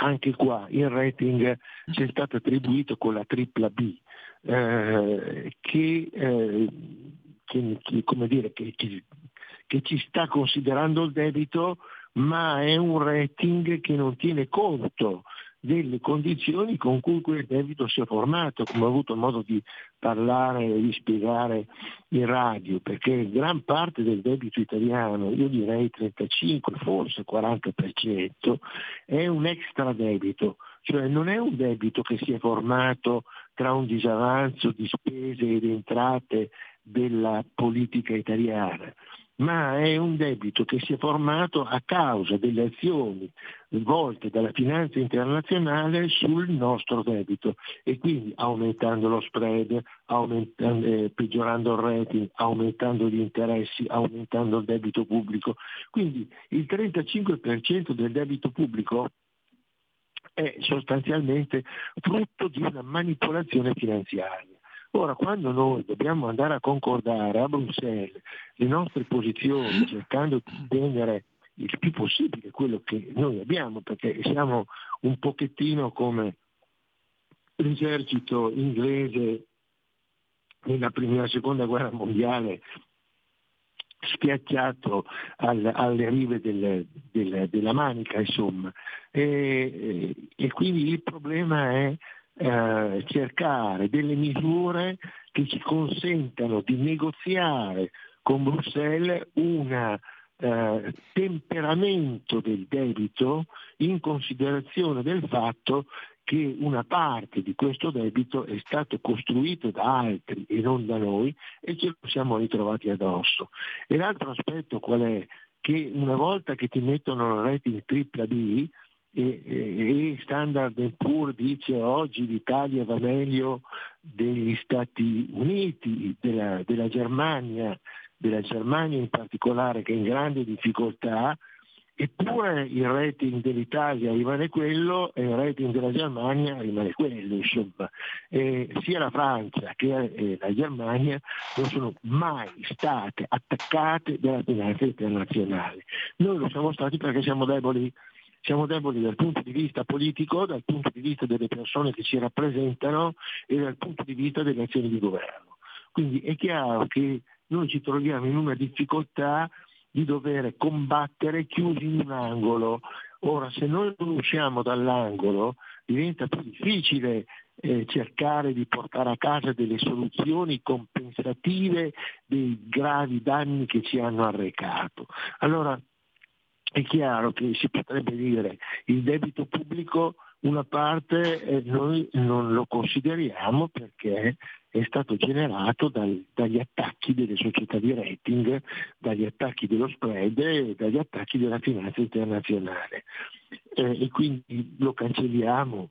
anche qua il rating ci è stato attribuito con la tripla B eh, che eh, che- che- dire, che ci sta considerando il debito, ma è un rating che non tiene conto delle condizioni con cui quel debito si è formato, come ho avuto modo di parlare e di spiegare in radio, perché gran parte del debito italiano, io direi 35, forse 40%, è un extra debito, cioè non è un debito che si è formato tra un disavanzo di spese ed entrate della politica italiana, ma è un debito che si è formato a causa delle azioni volte dalla finanza internazionale sul nostro debito e quindi aumentando lo spread, aumentando- eh, peggiorando il rating, aumentando gli interessi, aumentando il debito pubblico. Quindi il 35% del debito pubblico è sostanzialmente frutto di una manipolazione finanziaria. Ora, quando noi dobbiamo andare a concordare a Bruxelles le nostre posizioni cercando di tenere il più possibile quello che noi abbiamo, perché siamo un pochettino come l'esercito inglese nella prima nella seconda guerra mondiale spiaggiato al- alle rive del- del- della Manica, insomma. E, e- quindi il problema è eh, cercare delle misure che ci consentano di negoziare con Bruxelles un temperamento del debito in considerazione del fatto che una parte di questo debito è stato costruito da altri e non da noi e ce lo siamo ritrovati addosso. E l'altro aspetto qual è? Che una volta che ti mettono il rating AAA e, e, e Standard Poor's dice oggi l'Italia va meglio degli Stati Uniti, della, della Germania, della Germania in particolare che è in grande difficoltà, eppure il rating dell'Italia rimane quello e il rating della Germania rimane quello, insomma. E sia la Francia che eh, la Germania non sono mai state attaccate dalla finanza internazionale. Noi lo siamo stati perché siamo deboli. Siamo deboli dal punto di vista politico, dal punto di vista delle persone che ci rappresentano e dal punto di vista delle azioni di governo. Quindi è chiaro che noi ci troviamo in una difficoltà di dover combattere chiusi in un angolo. Ora, se noi non usciamo dall'angolo, diventa più difficile eh, cercare di portare a casa delle soluzioni compensative dei gravi danni che ci hanno arrecato. Allora, è chiaro che si potrebbe dire il debito pubblico una parte eh, noi non lo consideriamo perché è stato generato dal- dagli attacchi delle società di rating, dagli attacchi dello spread e dagli attacchi della finanza internazionale. Eh, e quindi lo cancelliamo,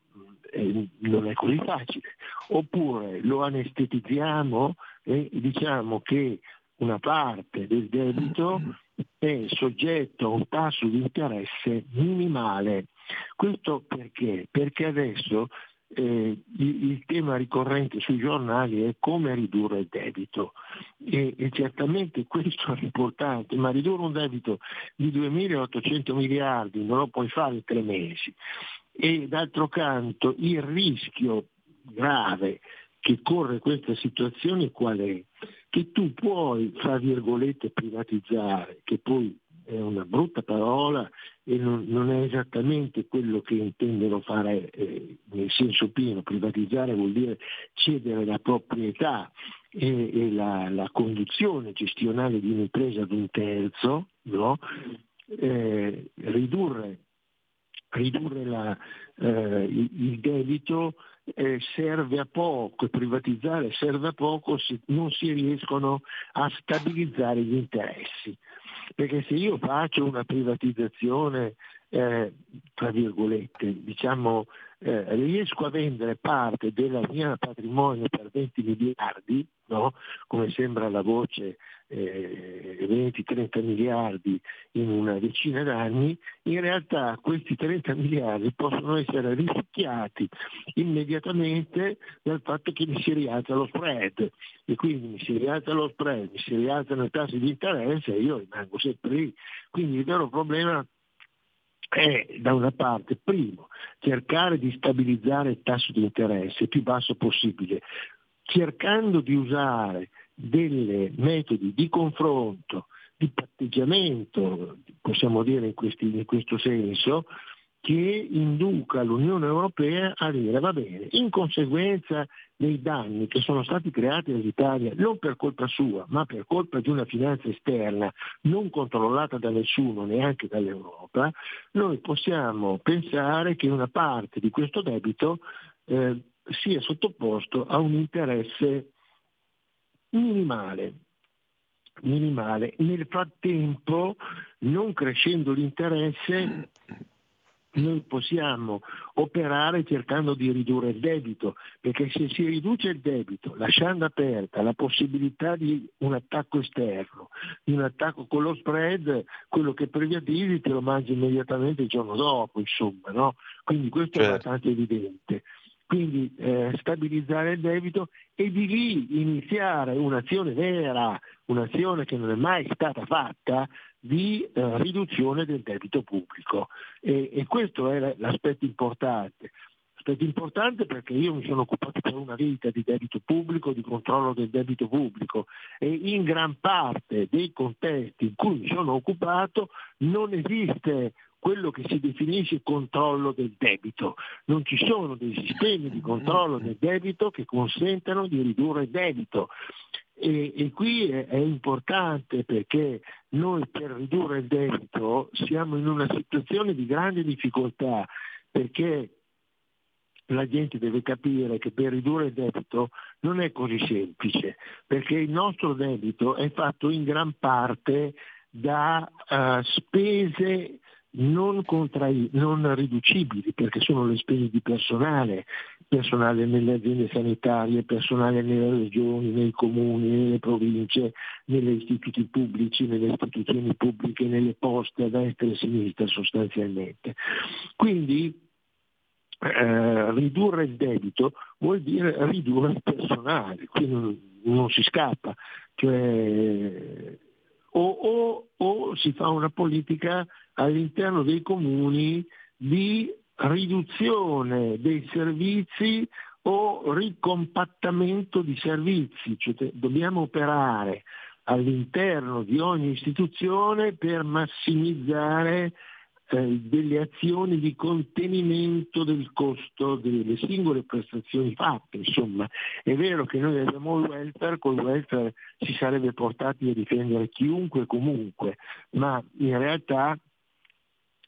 eh, non è così facile. Oppure lo anestetizziamo e diciamo che una parte del debito è soggetto a un tasso di interesse minimale. Questo perché? Perché adesso eh, il, tema ricorrente sui giornali è come ridurre il debito e, e certamente questo è importante, ma ridurre un debito di 2.800 miliardi non lo puoi fare in tre mesi e d'altro canto il rischio grave che corre questa situazione qual è? Che tu puoi, fra virgolette, privatizzare, che poi è una brutta parola e non, non è esattamente quello che intendono fare eh, nel senso pieno. Privatizzare vuol dire cedere la proprietà e, e la, la conduzione gestionale di un'impresa ad un terzo, no? Eh, ridurre, ridurre la, eh, il, debito eh, serve a poco, privatizzare serve a poco se non si riescono a stabilizzare gli interessi. Perché se io faccio una privatizzazione, eh, tra virgolette, diciamo, eh, riesco a vendere parte del mio patrimonio per 20 miliardi, no? come sembra la voce eh, 20-30 miliardi in una decina d'anni, in realtà questi 30 miliardi possono essere risucchiati immediatamente dal fatto che mi si rialza lo spread e quindi mi si rialza lo spread, mi si rialzano i tassi di interesse e io rimango sempre lì. Quindi il vero problema è da una parte, primo, cercare di stabilizzare il tasso di interesse il più basso possibile, cercando di usare dei metodi di confronto, di patteggiamento, possiamo dire in, questi- in questo senso, che induca l'Unione Europea a dire va bene, in conseguenza dei danni che sono stati creati all'Italia, non per colpa sua, ma per colpa di una finanza esterna non controllata da nessuno, neanche dall'Europa, noi possiamo pensare che una parte di questo debito eh, sia sottoposto a un interesse minimale. minimale. Nel frattempo, non crescendo l'interesse, noi possiamo operare cercando di ridurre il debito, perché se si riduce il debito lasciando aperta la possibilità di un attacco esterno, di un attacco con lo spread, quello che privatizzi te lo mangi immediatamente il giorno dopo, insomma, no? Quindi questo è abbastanza evidente. Quindi eh, stabilizzare il debito e di lì iniziare un'azione vera, un'azione che non è mai stata fatta di eh, riduzione del debito pubblico. E, e questo è l'aspetto importante. Aspetto importante perché io mi sono occupato per una vita di debito pubblico, di controllo del debito pubblico e in gran parte dei contesti in cui mi sono occupato non esiste quello che si definisce controllo del debito. Non ci sono dei sistemi di controllo del debito che consentano di ridurre il debito. E, e qui è, è importante perché noi per ridurre il debito siamo in una situazione di grande difficoltà perché la gente deve capire che per ridurre il debito non è così semplice, perché il nostro debito è fatto in gran parte da uh, spese non, contrai- non riducibili, perché sono le spese di personale, personale nelle aziende sanitarie, personale nelle regioni, nei comuni, nelle province, negli istituti pubblici, nelle istituzioni pubbliche, nelle poste a destra e a sinistra sostanzialmente. Quindi eh, ridurre il debito vuol dire ridurre il personale, qui non, non si scappa. Cioè, o, o, o si fa una politica all'interno dei comuni di riduzione dei servizi o ricompattamento di servizi, cioè dobbiamo operare all'interno di ogni istituzione per massimizzare eh, delle azioni di contenimento del costo delle singole prestazioni fatte. Insomma, è vero che noi abbiamo il welfare, col welfare si sarebbe portati a difendere chiunque comunque, ma in realtà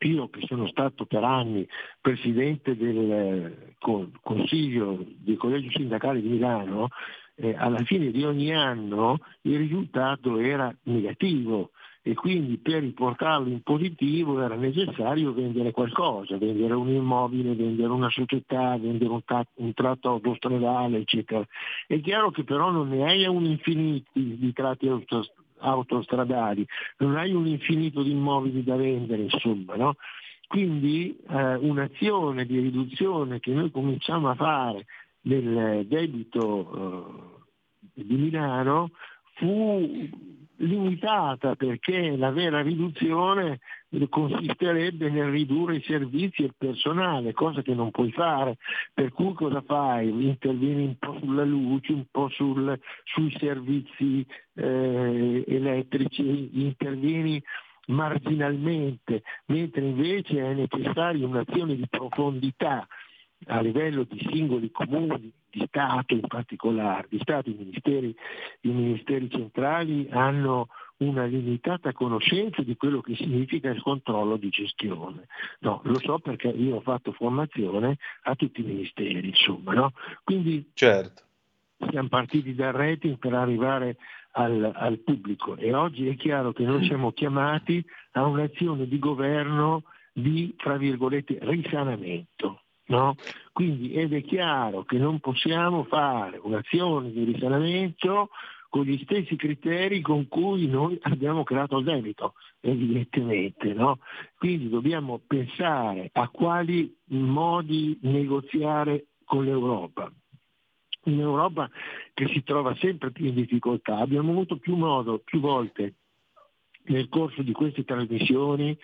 io che sono stato per anni presidente del Consiglio dei collegi sindacali di Milano, eh, alla fine di ogni anno il risultato era negativo e quindi per riportarlo in positivo era necessario vendere qualcosa, vendere un immobile, vendere una società, vendere un, ta- un tratto autostradale, eccetera. È chiaro che però non ne hai un infinito di tratti autostradali non hai un infinito di immobili da vendere, insomma, no? Quindi eh, un'azione di riduzione che noi cominciamo a fare del debito eh, di Milano fu limitata perché la vera riduzione consisterebbe nel ridurre i servizi e il personale, cosa che non puoi fare. Per cui cosa fai? Intervieni un po' sulla luce, un po' sul, sui servizi eh, elettrici, intervieni marginalmente, mentre invece è necessaria un'azione di profondità a livello di singoli comuni, di Stato in particolare, di Stato, i ministeri, i ministeri centrali hanno una limitata conoscenza di quello che significa il controllo di gestione. No, lo so perché io ho fatto formazione a tutti i ministeri, insomma, no? Quindi certo. siamo partiti dal rating per arrivare al, al pubblico e oggi è chiaro che noi siamo chiamati a un'azione di governo di, tra virgolette, risanamento. No? Quindi ed è chiaro che non possiamo fare un'azione di risanamento con gli stessi criteri con cui noi abbiamo creato il debito, evidentemente. No? Quindi dobbiamo pensare a quali modi negoziare con l'Europa. Un'Europa che si trova sempre più in difficoltà. Abbiamo avuto più modo, più volte nel corso di queste trasmissioni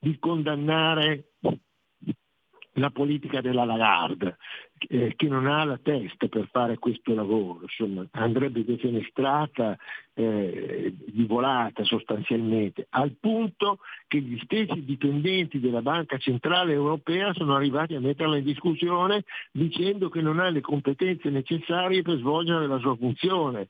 di condannare la politica della Lagarde, eh, che non ha la testa per fare questo lavoro, insomma, andrebbe defenestrata eh, di volata sostanzialmente, al punto che gli stessi dipendenti della Banca Centrale Europea sono arrivati a metterla in discussione dicendo che non ha le competenze necessarie per svolgere la sua funzione.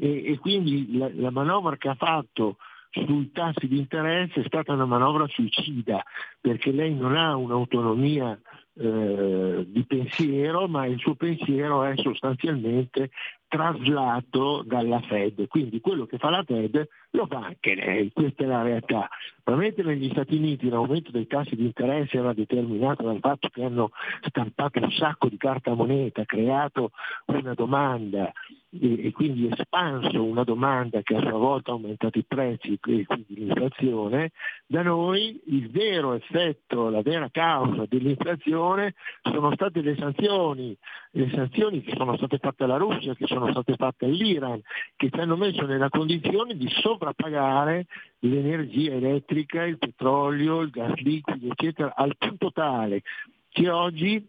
E, e quindi la, la manovra che ha fatto sui tassi di interesse è stata una manovra suicida perché lei non ha un'autonomia eh, di pensiero, ma il suo pensiero è sostanzialmente traslato dalla Fed. Quindi quello che fa la Fed lo fa anche lei, questa è la realtà. Probabilmente negli Stati Uniti l'aumento dei tassi di interesse era determinato dal fatto che hanno stampato un sacco di carta moneta, creato una domanda e, quindi espanso una domanda che a sua volta ha aumentato i prezzi e quindi l'inflazione, da noi il vero effetto, la vera causa dell'inflazione sono state le sanzioni, le sanzioni che sono state fatte alla Russia, che sono state fatte all'Iran, che ci hanno messo nella condizione di sovrappagare l'energia elettrica, il petrolio, il gas liquido, eccetera, al punto tale che oggi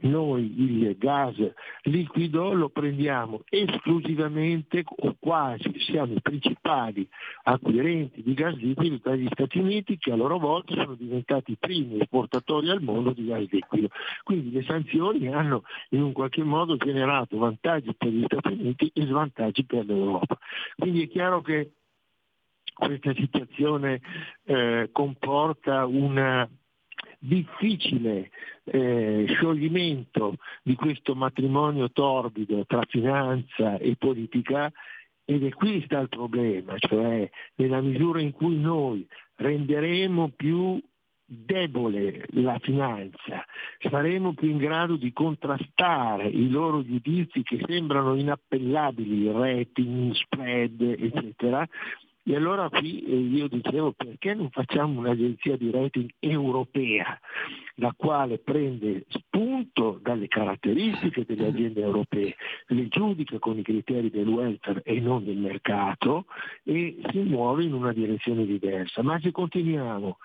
noi il gas liquido lo prendiamo esclusivamente o quasi siamo i principali acquirenti di gas liquido dagli Stati Uniti che a loro volta sono diventati i primi esportatori al mondo di gas liquido. Quindi le sanzioni hanno in un qualche modo generato vantaggi per gli Stati Uniti e svantaggi per l'Europa. Quindi è chiaro che questa situazione eh, comporta una difficile eh, scioglimento di questo matrimonio torbido tra finanza e politica ed è qui sta il problema, cioè nella misura in cui noi renderemo più debole la finanza, saremo più in grado di contrastare i loro giudizi che sembrano inappellabili, rating, spread, eccetera, e allora qui eh, io dicevo perché non facciamo un'agenzia di rating europea, la quale prende spunto dalle caratteristiche delle aziende europee, le giudica con i criteri del welfare e non del mercato e si muove in una direzione diversa. Ma se continuiamo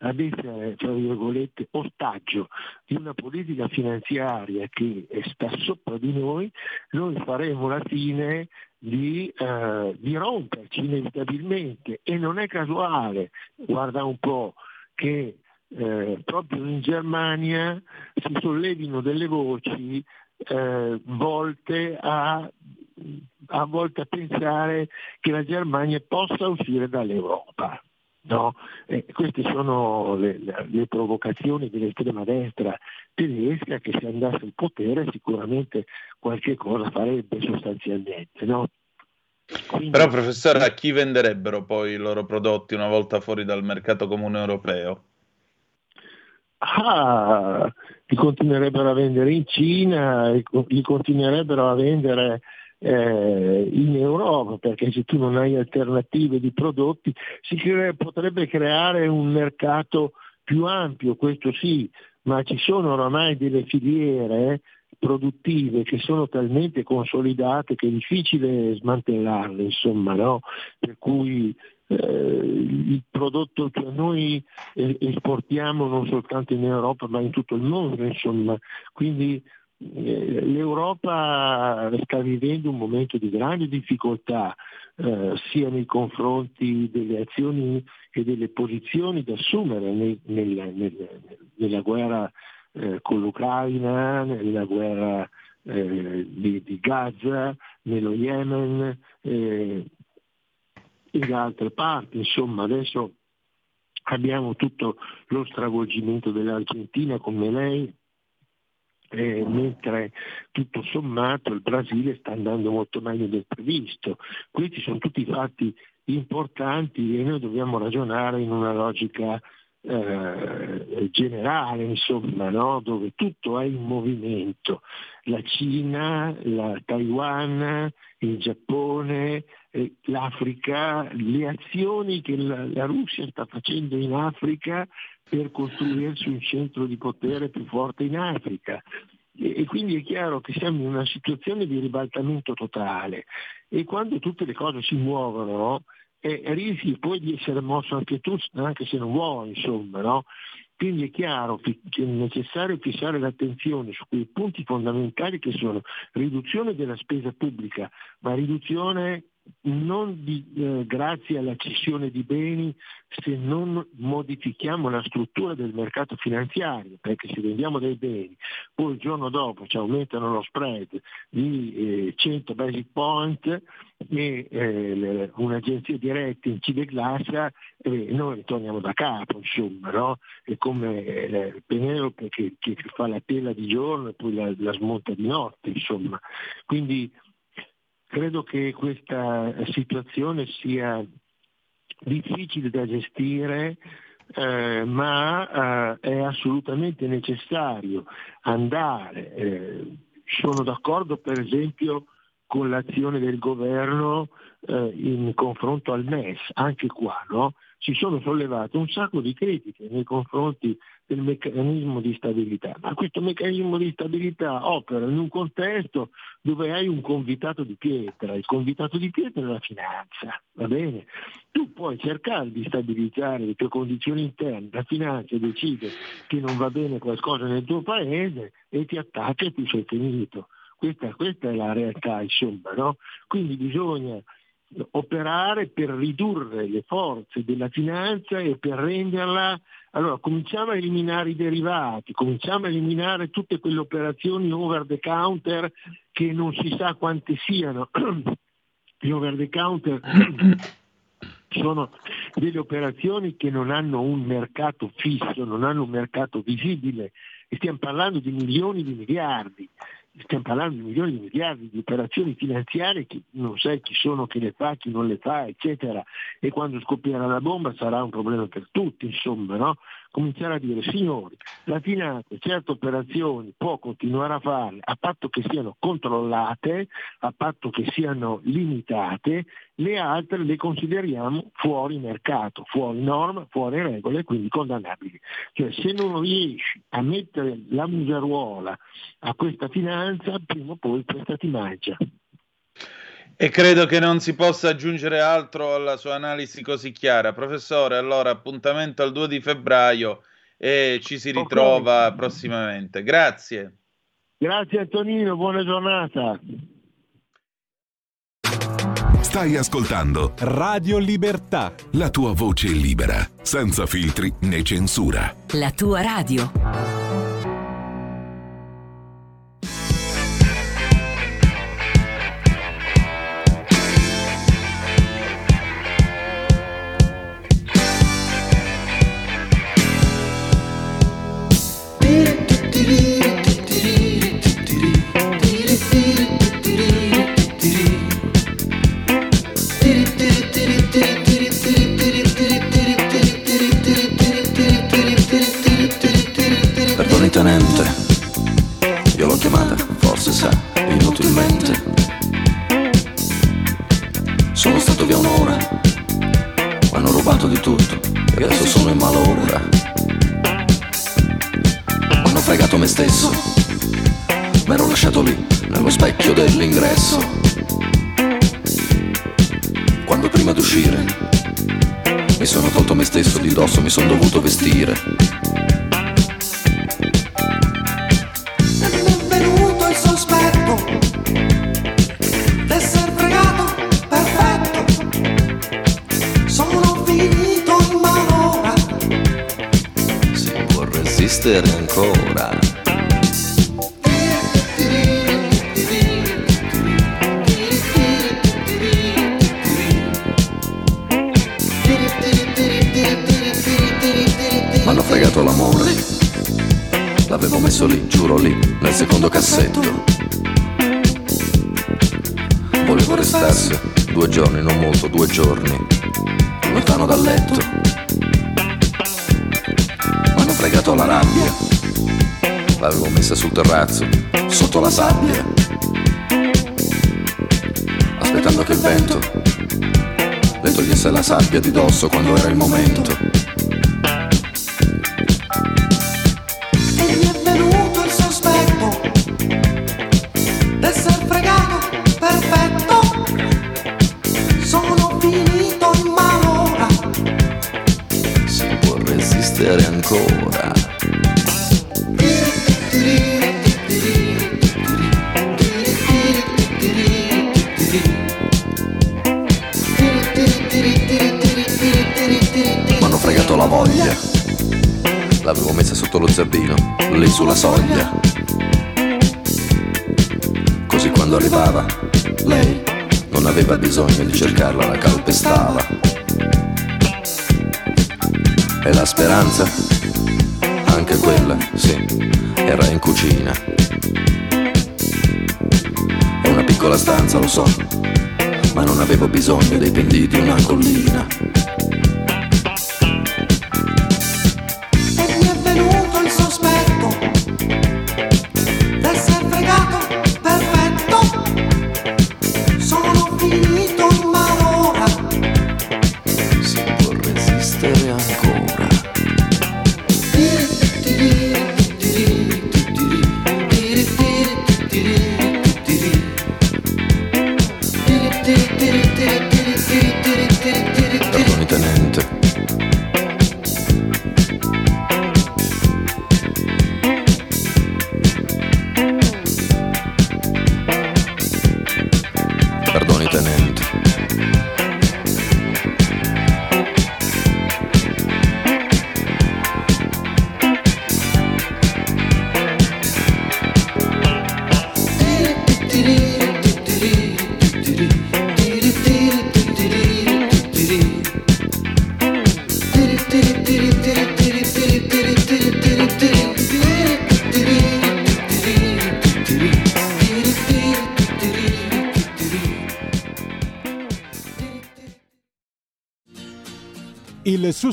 ad essere, tra virgolette, ostaggio di una politica finanziaria che sta sopra di noi, noi faremo la fine di, eh, di romperci inevitabilmente e non è casuale, guarda un po', che eh, proprio in Germania si sollevino delle voci eh, volte a, a volte a pensare che la Germania possa uscire dall'Europa. No? Eh, queste sono le, le, provocazioni dell'estrema destra tedesca che se andasse al potere sicuramente qualche cosa farebbe sostanzialmente. No? Quindi... Però professore, a chi venderebbero poi i loro prodotti una volta fuori dal mercato comune europeo? Ah, li continuerebbero a vendere in Cina, li continuerebbero a vendere eh, in Europa, perché se tu non hai alternative di prodotti si crea, potrebbe creare un mercato più ampio, questo sì, ma ci sono oramai delle filiere produttive che sono talmente consolidate che è difficile smantellarle, insomma, no? per cui eh, il prodotto che noi esportiamo non soltanto in Europa ma in tutto il mondo, insomma, quindi l'Europa sta vivendo un momento di grande difficoltà eh, sia nei confronti delle azioni e delle posizioni da assumere nel, nel, nel, nella guerra eh, con l'Ucraina, nella guerra eh, di, di, Gaza, nello Yemen eh, e da altre parti. Insomma, adesso abbiamo tutto lo stravolgimento dell'Argentina come lei, eh, mentre tutto sommato il Brasile sta andando molto meglio del previsto. Questi sono tutti fatti importanti e noi dobbiamo ragionare in una logica eh, generale, insomma, no? dove tutto è in movimento. La Cina, la Taiwan, il Giappone, eh, l'Africa, le azioni che la, la Russia sta facendo in Africa per costruirsi un centro di potere più forte in Africa. E, e quindi è chiaro che siamo in una situazione di ribaltamento totale e quando tutte le cose si muovono e rischi poi di essere mosso anche tu, anche se non vuoi, insomma, no? Quindi è chiaro che è necessario fissare l'attenzione su quei punti fondamentali che sono riduzione della spesa pubblica, ma riduzione non di- eh, grazie alla cessione di beni se non modifichiamo la struttura del mercato finanziario, perché se vendiamo dei beni, poi il giorno dopo ci aumentano lo spread di eh, 100 basic point e eh, le- un'agenzia di rating ci declassa e noi torniamo da capo, insomma, no? È come eh, Penelope che, che fa la tela di giorno e poi la, la smonta di notte, insomma. Quindi credo che questa situazione sia difficile da gestire, eh, ma eh, è assolutamente necessario andare. eh, sono d'accordo per esempio con l'azione del governo eh, in confronto al MES, anche qua no? Si sono sollevate un sacco di critiche nei confronti del meccanismo di stabilità, ma questo meccanismo di stabilità opera in un contesto dove hai un convitato di pietra, il convitato di pietra è la finanza, va bene? Tu puoi cercare di stabilizzare le tue condizioni interne, la finanza decide che non va bene qualcosa nel tuo paese e ti attacca e tu sei finito. Questa, questa è la realtà, insomma, no? Quindi bisogna operare per ridurre le forze della finanza e per renderla allora cominciamo a eliminare i derivati, cominciamo a eliminare tutte quelle operazioni over the counter che non si sa quante siano. Gli over the counter sono delle operazioni che non hanno un mercato fisso, non hanno un mercato visibile e stiamo parlando di milioni di miliardi stiamo parlando di milioni di miliardi di operazioni finanziarie che non sai chi sono che le fa, chi non le fa, eccetera. E quando scoppierà la bomba sarà un problema per tutti, insomma, no? Cominciare a dire, signori, la finanza certe operazioni può continuare a farle a patto che siano controllate, a patto che siano limitate, le altre le consideriamo fuori mercato, fuori norma, fuori regole, quindi condannabili. Cioè se non riesci a mettere la museruola a questa finanza, prima o poi questa ti mangia. E credo che non si possa aggiungere altro alla sua analisi così chiara. Professore, allora appuntamento al 2 di febbraio e ci si ritrova prossimamente. Grazie. Grazie Antonino, buona giornata. Stai ascoltando Radio Libertà. la tua voce libera, senza filtri né censura. La tua radio. Fregato l'amore. L'avevo messo lì, giuro lì, nel secondo cassetto. Volevo restarsi due giorni, non molto, due giorni, lontano dal letto. M'hanno fregato la rabbia. L'avevo messa sul terrazzo, sotto la sabbia. Aspettando che il vento le togliesse la sabbia di dosso quando era il momento. Bisogno di cercarla, la calpestava. E la speranza? Anche quella, sì, era in cucina. È una piccola stanza, lo so, ma non avevo bisogno dei pendii di una collina.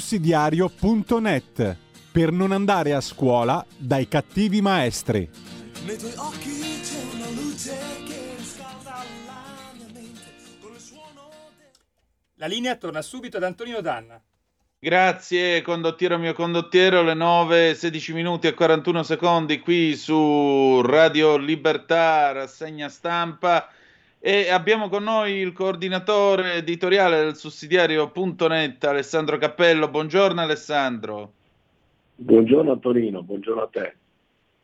sussidiario.net per non andare a scuola dai cattivi maestri. Nei tuoi occhi c'è una luce che scalda la mia mente con il suono La linea torna subito ad Antonino Danna. Grazie condottiero mio condottiero, le 9, 16 minuti e 41 secondi qui su Radio Libertà, rassegna stampa e abbiamo con noi il coordinatore editoriale del sussidiario.net Alessandro Cappello. Buongiorno Alessandro. Buongiorno Antonino, buongiorno a te.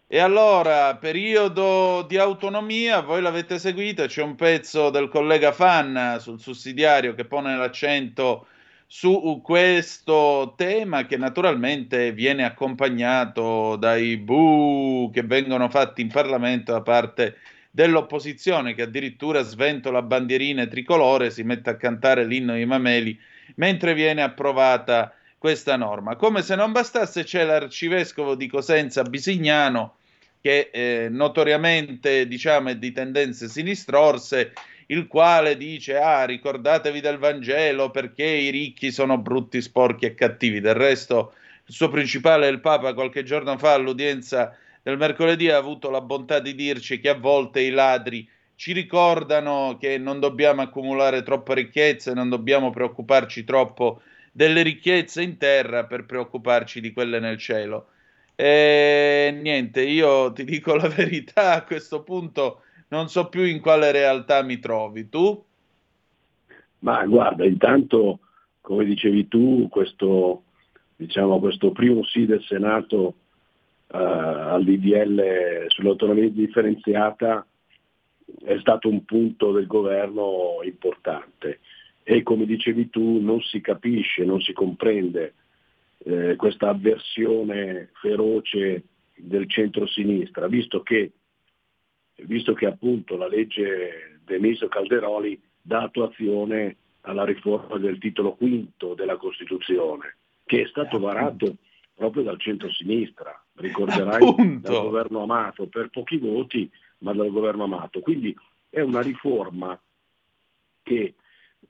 E allora, periodo di autonomia, voi l'avete seguito, c'è un pezzo del collega Fanna sul sussidiario che pone l'accento su questo tema che naturalmente viene accompagnato dai bu che vengono fatti in Parlamento da parte dell'opposizione che addirittura sventola bandierine tricolore, si mette a cantare l'inno ai mameli mentre viene approvata questa norma. Come se non bastasse c'è l'arcivescovo di Cosenza Bisignano che eh, notoriamente diciamo è di tendenze sinistrorse il quale dice ah ricordatevi del Vangelo perché i ricchi sono brutti, sporchi e cattivi. Del resto il suo principale, il Papa, qualche giorno fa all'udienza del mercoledì ha avuto la bontà di dirci che a volte i ladri ci ricordano che non dobbiamo accumulare troppa ricchezza e non dobbiamo preoccuparci troppo delle ricchezze in terra per preoccuparci di quelle nel cielo. E niente, io ti dico la verità, a questo punto non so più in quale realtà mi trovi. Tu? Ma guarda, intanto, come dicevi tu, questo, diciamo, questo primo sì del Senato eh, al DDL sull'autonomia differenziata è stato un punto del governo importante. E come dicevi tu non si capisce, non si comprende eh, questa avversione feroce del centro-sinistra, visto che, visto che appunto la legge del ministro Calderoli dà attuazione alla riforma del titolo quinto della Costituzione, che è stato varato proprio dal centro-sinistra, ricorderai Appunto. dal governo Amato, per pochi voti, ma dal governo Amato. Quindi è una riforma che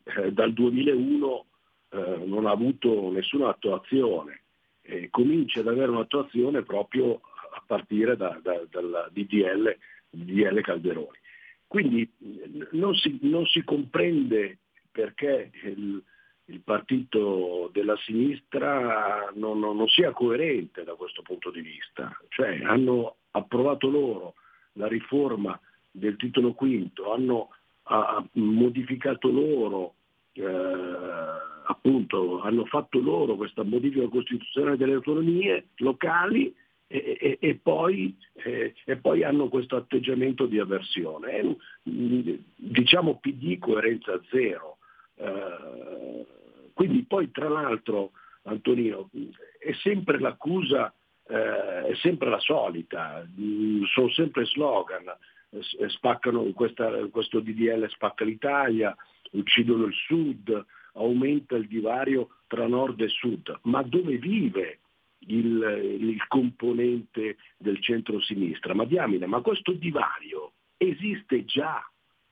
eh, dal 2001 eh, non ha avuto nessuna attuazione, e comincia ad avere un'attuazione proprio a partire da- da- dal DDL, DDL Calderoni. Quindi eh, non si, non si comprende perché il, il partito della sinistra non, non- non sia coerente da questo punto di vista. Cioè hanno approvato loro la riforma del titolo quinto, hanno ha- modificato loro, eh, appunto, hanno fatto loro questa modifica costituzionale delle autonomie locali e, e- e poi, eh, e poi hanno questo atteggiamento di avversione. È diciamo PD coerenza zero. Eh, quindi poi tra l'altro, Antonino, è sempre l'accusa eh, è sempre la solita, Mm, sono sempre slogan, Eh, spaccano questa- questo DDL spacca l'Italia, uccidono il sud, aumenta il divario tra nord e sud, ma dove vive il, il componente del centro-sinistra? Ma diamine, ma questo divario esiste già,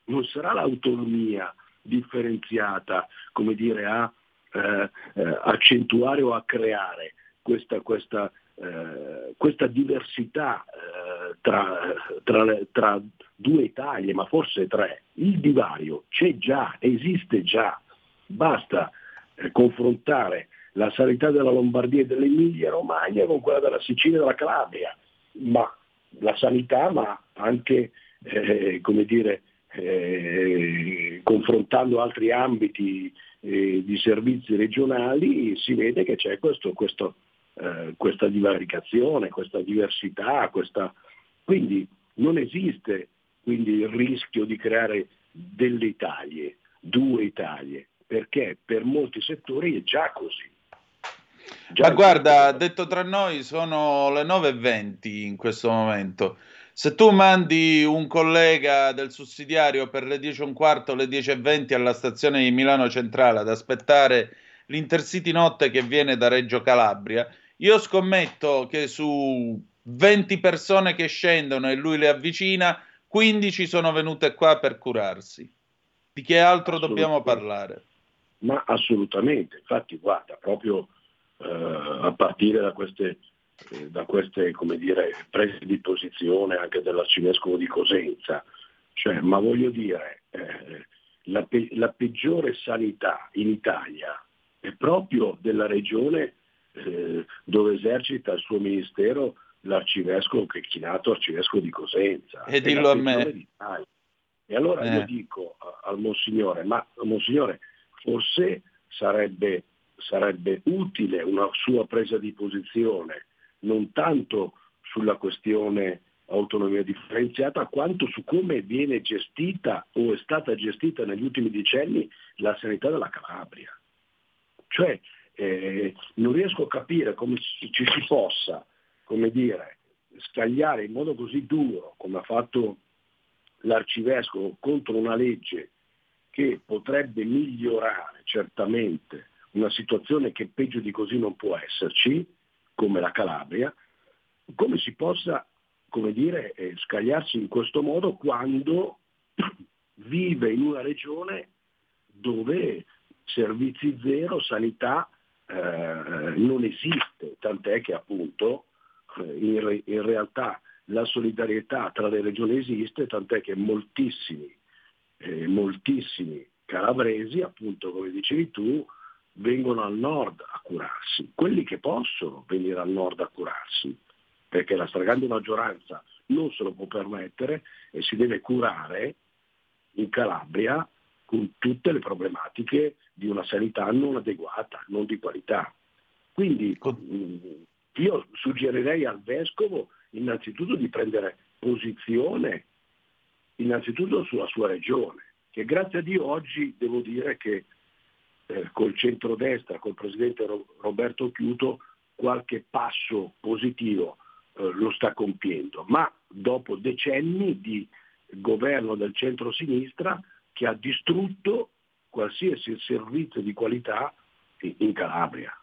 non sarà l'autonomia differenziata, come dire, a eh, eh, accentuare o a creare questa, questa, eh, questa diversità eh, tra, tra tra due Italie, ma forse tre. Il divario c'è già, esiste già, basta eh, confrontare la sanità della Lombardia e dell'Emilia Romagna con quella della Sicilia e della Calabria, ma la sanità, ma anche eh, come dire, eh, confrontando altri ambiti eh, di servizi regionali, si vede che c'è questo, questo, eh, questa divaricazione, questa diversità, questa... quindi non esiste quindi il rischio di creare delle Italie, due Italie, perché per molti settori è già così. Ma guarda, detto tra noi, sono le 9.20 in questo momento. Se tu mandi un collega del sussidiario per le 10 e un quarto, le 10.20 alla stazione di Milano Centrale ad aspettare l'Intercity Notte che viene da Reggio Calabria, io scommetto che su 20 persone che scendono e lui le avvicina, 15 sono venute qua per curarsi. Di che altro dobbiamo parlare? Ma assolutamente, infatti guarda, proprio eh, a partire da queste, eh, da queste come dire, prese di posizione anche dell'arcivescovo di Cosenza, cioè, ma voglio dire, eh, la, pe- la peggiore sanità in Italia è proprio della regione eh, dove esercita il suo ministero l'arcivescovo che è chinato arcivescovo di Cosenza. E dillo a me. E allora Eh. io dico a- al Monsignore, ma Monsignore, forse sarebbe, sarebbe utile una sua presa di posizione, non tanto sulla questione autonomia differenziata, quanto su come viene gestita o è stata gestita negli ultimi decenni la sanità della Calabria. Cioè, eh, non riesco a capire come ci, ci si possa, come dire, scagliare in modo così duro, come ha fatto l'arcivescovo, contro una legge che potrebbe migliorare certamente una situazione che peggio di così non può esserci, come la Calabria, come si possa, come dire, eh, scagliarsi in questo modo quando vive in una regione dove servizi zero, sanità eh, non esiste, tant'è che appunto eh, in, re- in realtà la solidarietà tra le regioni esiste, tant'è che moltissimi, eh, moltissimi calabresi, appunto come dicevi tu, vengono al nord a curarsi, quelli che possono venire al nord a curarsi, perché la stragrande maggioranza non se lo può permettere e si deve curare in Calabria con tutte le problematiche di una sanità non adeguata, non di qualità. Quindi mh, io suggerirei al vescovo innanzitutto di prendere posizione innanzitutto sulla sua regione, che grazie a Dio oggi devo dire che eh, col centrodestra, col presidente Ro- Roberto Chiuto, qualche passo positivo eh, lo sta compiendo, ma dopo decenni di governo del centro-sinistra che ha distrutto qualsiasi servizio di qualità in- in Calabria.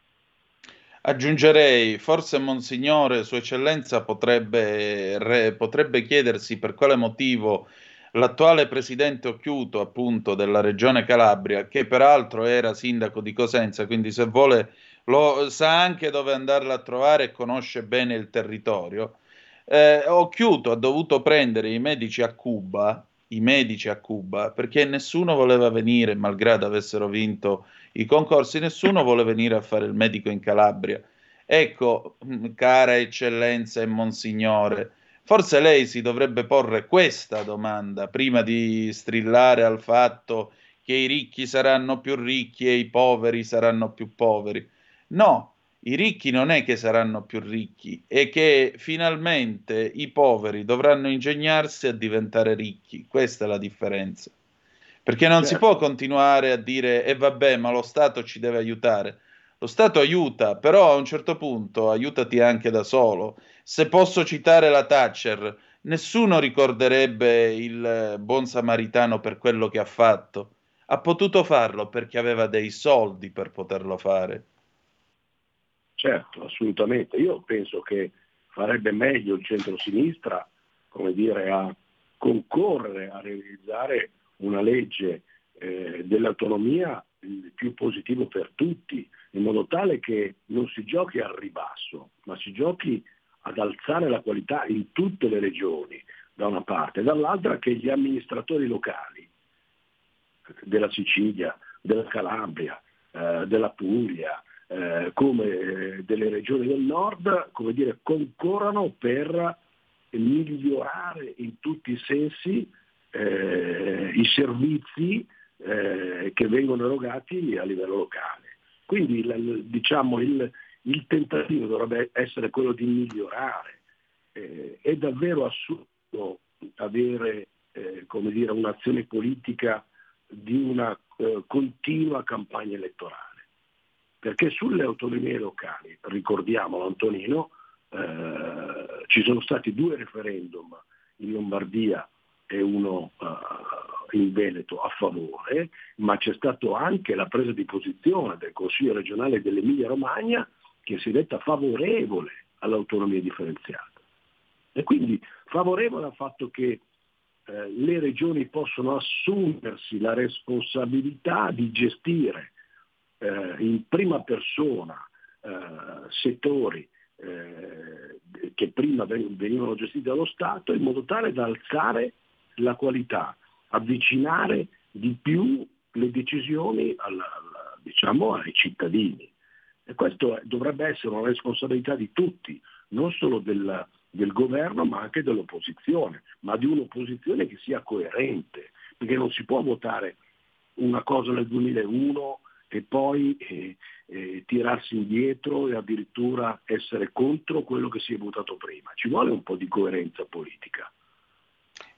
Aggiungerei, forse Monsignore, Sua Eccellenza potrebbe, re- potrebbe chiedersi per quale motivo l'attuale presidente Occhiuto, appunto, della regione Calabria, che peraltro era sindaco di Cosenza, quindi se vuole lo, sa anche dove andarla a trovare e conosce bene il territorio, eh, Occhiuto ha dovuto prendere i medici a Cuba, i medici a Cuba, perché nessuno voleva venire, malgrado avessero vinto i concorsi, nessuno vuole venire a fare il medico in Calabria. Ecco, mh, cara eccellenza e monsignore, forse lei si dovrebbe porre questa domanda prima di strillare al fatto che i ricchi saranno più ricchi e i poveri saranno più poveri. No, i ricchi non è che saranno più ricchi, è che finalmente i poveri dovranno ingegnarsi a diventare ricchi. Questa è la differenza. Perché non si Certo. può continuare a dire, e vabbè, ma lo Stato ci deve aiutare. Lo Stato aiuta, però a un certo punto aiutati anche da solo. Se posso citare la Thatcher, nessuno ricorderebbe il buon samaritano per quello che ha fatto. Ha potuto farlo perché aveva dei soldi per poterlo fare. Certo, assolutamente. Io penso che farebbe meglio il centro-sinistra, come dire, a concorrere a realizzare una legge eh, dell'autonomia il più positivo per tutti, in modo tale che non si giochi al ribasso, ma si giochi ad alzare la qualità in tutte le regioni, da una parte, dall'altra che gli amministratori locali della Sicilia, della Calabria, eh, della Puglia, eh, come eh, delle regioni del nord, come dire, concorrano per migliorare in tutti i sensi eh, i servizi eh, che vengono erogati a livello locale. Quindi diciamo, il, il tentativo dovrebbe essere quello di migliorare. Eh, è davvero assurdo avere eh, dire, un'azione politica di una eh, continua campagna elettorale. Perché sulle autonomie locali, ricordiamolo Antonino, eh, ci sono stati due referendum in Lombardia e uno uh, in Veneto a favore, ma c'è stato anche la presa di posizione del Consiglio regionale dell'Emilia Romagna che si è detta favorevole all'autonomia differenziata. E quindi favorevole al fatto che eh, le regioni possono assumersi la responsabilità di gestire eh, in prima persona eh, settori eh, che prima venivano gestiti dallo Stato in modo tale da alzare la qualità, avvicinare di più le decisioni alla, alla, diciamo, ai cittadini. E questo dovrebbe essere una responsabilità di tutti, non solo del, del governo ma anche dell'opposizione, ma di un'opposizione che sia coerente, perché non si può votare una cosa nel 2001 e poi eh, eh, tirarsi indietro e addirittura essere contro quello che si è votato prima. Ci vuole un po' di coerenza politica.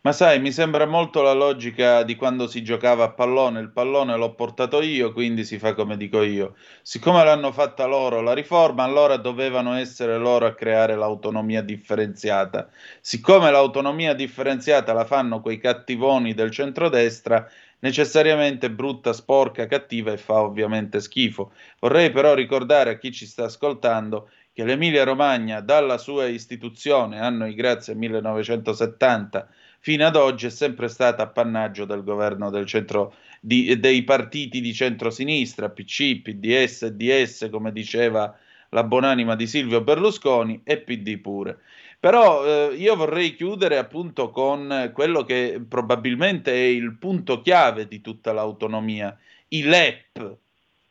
Ma sai, mi sembra molto la logica di quando si giocava a pallone, il pallone l'ho portato io, quindi si fa come dico io. Siccome l'hanno fatta loro la riforma, allora dovevano essere loro a creare l'autonomia differenziata. Siccome l'autonomia differenziata la fanno quei cattivoni del centrodestra, necessariamente brutta, sporca, cattiva e fa ovviamente schifo. Vorrei però ricordare a chi ci sta ascoltando che l'Emilia Romagna, dalla sua istituzione, anno di grazia 1970, fino ad oggi è sempre stata appannaggio del governo del centro, di, dei partiti di centrosinistra, PC, PDS, DS, come diceva la buonanima di Silvio Berlusconi, e PD pure. Però eh, io vorrei chiudere appunto con quello che probabilmente è il punto chiave di tutta l'autonomia, i LEP,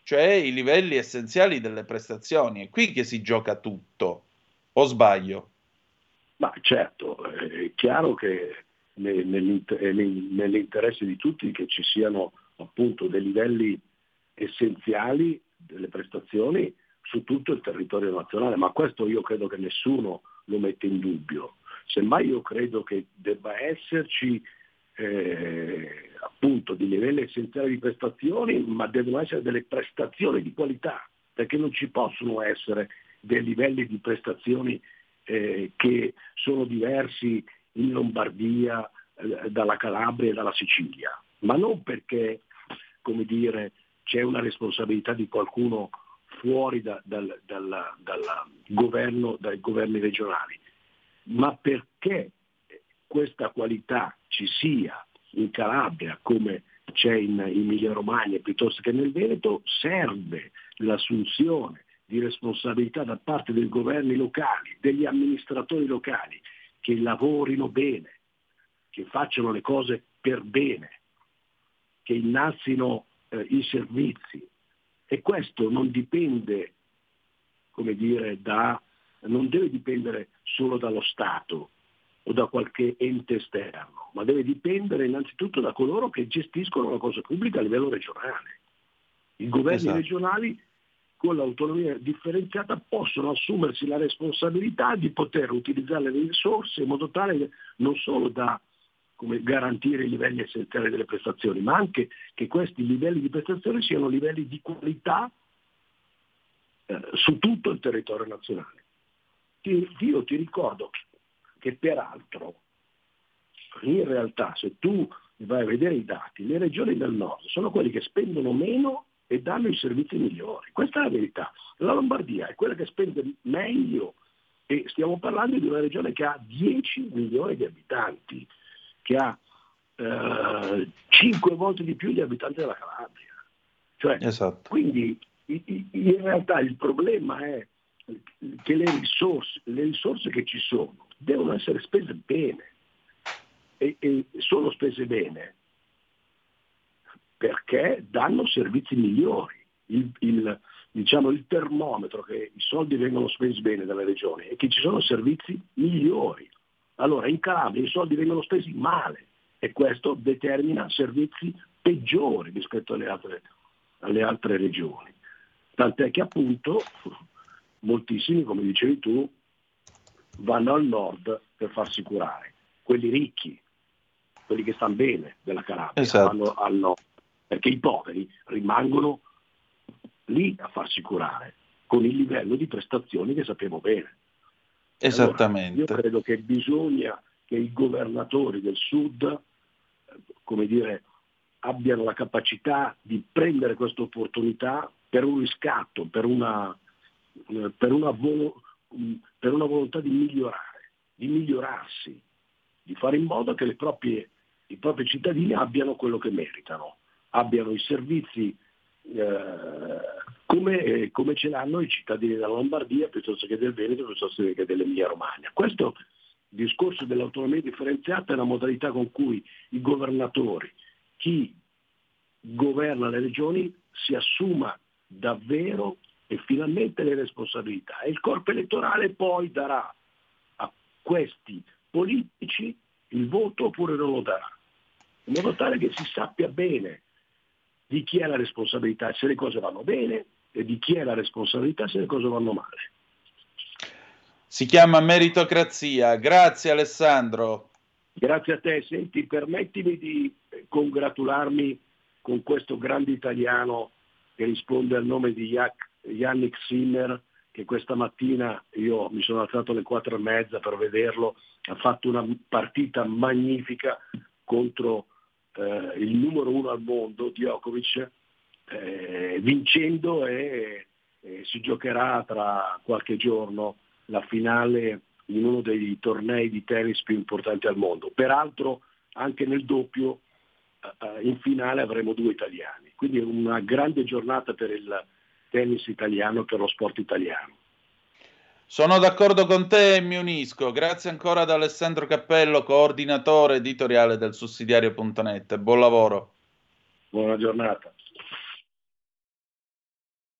cioè i livelli essenziali delle prestazioni. È qui che si gioca tutto, o sbaglio? Ma certo, è chiaro che nell'interesse di tutti che ci siano appunto dei livelli essenziali delle prestazioni su tutto il territorio nazionale, ma questo io credo che nessuno lo mette in dubbio. Semmai io credo che debba esserci eh, appunto di livelli essenziali di prestazioni, ma devono essere delle prestazioni di qualità, perché non ci possono essere dei livelli di prestazioni eh, che sono diversi in Lombardia, eh, dalla Calabria e dalla Sicilia, ma non perché, come dire, c'è una responsabilità di qualcuno fuori da, dal, dal, dal governo, dai governi regionali, ma perché questa qualità ci sia in Calabria come c'è in Emilia Romagna piuttosto che nel Veneto, serve l'assunzione di responsabilità da parte dei governi locali, degli amministratori locali, che lavorino bene, che facciano le cose per bene, che innalzino eh, i servizi. E questo non dipende, come dire, da, non deve dipendere solo dallo Stato o da qualche ente esterno, ma deve dipendere innanzitutto da coloro che gestiscono la cosa pubblica a livello regionale. I governi esatto. regionali con l'autonomia differenziata possono assumersi la responsabilità di poter utilizzare le risorse in modo tale non solo da garantire i livelli essenziali delle prestazioni, ma anche che questi livelli di prestazioni siano livelli di qualità eh, su tutto il territorio nazionale. Ti- io ti ricordo che peraltro in realtà se tu vai a vedere i dati, le regioni del nord sono quelle che spendono meno e danno i servizi migliori. Questa è la verità. La Lombardia è quella che spende meglio e stiamo parlando di una regione che ha 10 milioni di abitanti, che ha 5 volte di più di abitanti della Calabria. Cioè, Esatto. Quindi in realtà il problema è che le risorse, le risorse che ci sono devono essere spese bene e, e sono spese bene perché danno servizi migliori. Il, il- diciamo, il termometro che i soldi vengono spesi bene dalle regioni è che ci sono servizi migliori. Allora in Calabria i soldi vengono spesi male e questo determina servizi peggiori rispetto alle altre, alle altre regioni. Tant'è che appunto moltissimi, come dicevi tu, vanno al nord per farsi curare. Quelli ricchi, quelli che stanno bene della Calabria, Esatto. vanno al nord, perché i poveri rimangono lì a farsi curare, con il livello di prestazioni che sappiamo bene. Esattamente. Io credo che bisogna che i governatori del sud, eh, come dire, abbiano la capacità di prendere questa opportunità per un riscatto, per una, eh, per una, vo- mh, per una volontà di migliorare, di migliorarsi, di fare in modo che le proprie- i propri cittadini abbiano quello che meritano, abbiano i servizi eh, come, eh, come ce l'hanno i cittadini della Lombardia piuttosto che del Veneto, piuttosto che dell'Emilia Romagna. Questo discorso dell'autonomia differenziata è una modalità con cui i governatori, chi governa le regioni, si assuma davvero e finalmente le responsabilità e il corpo elettorale poi darà a questi politici il voto oppure non lo darà, in modo tale che si sappia bene di chi è la responsabilità se le cose vanno bene e di chi è la responsabilità se le cose vanno male. Si chiama meritocrazia. Grazie Alessandro. Grazie a te, senti, permettimi di congratularmi con questo grande italiano che risponde al nome di Yannick Sinner, che questa mattina io mi sono alzato alle quattro e mezza per vederlo, ha fatto una partita magnifica contro eh, il numero uno al mondo, Djokovic, eh, vincendo e, e si giocherà tra qualche giorno la finale in uno dei tornei di tennis più importanti al mondo. Peraltro anche nel doppio eh, in finale avremo due italiani, quindi una grande giornata per il tennis italiano per lo sport italiano. Sono d'accordo con te e mi unisco. Grazie ancora ad Alessandro Cappello, coordinatore editoriale del sussidiario.net. Buon lavoro. Buona giornata.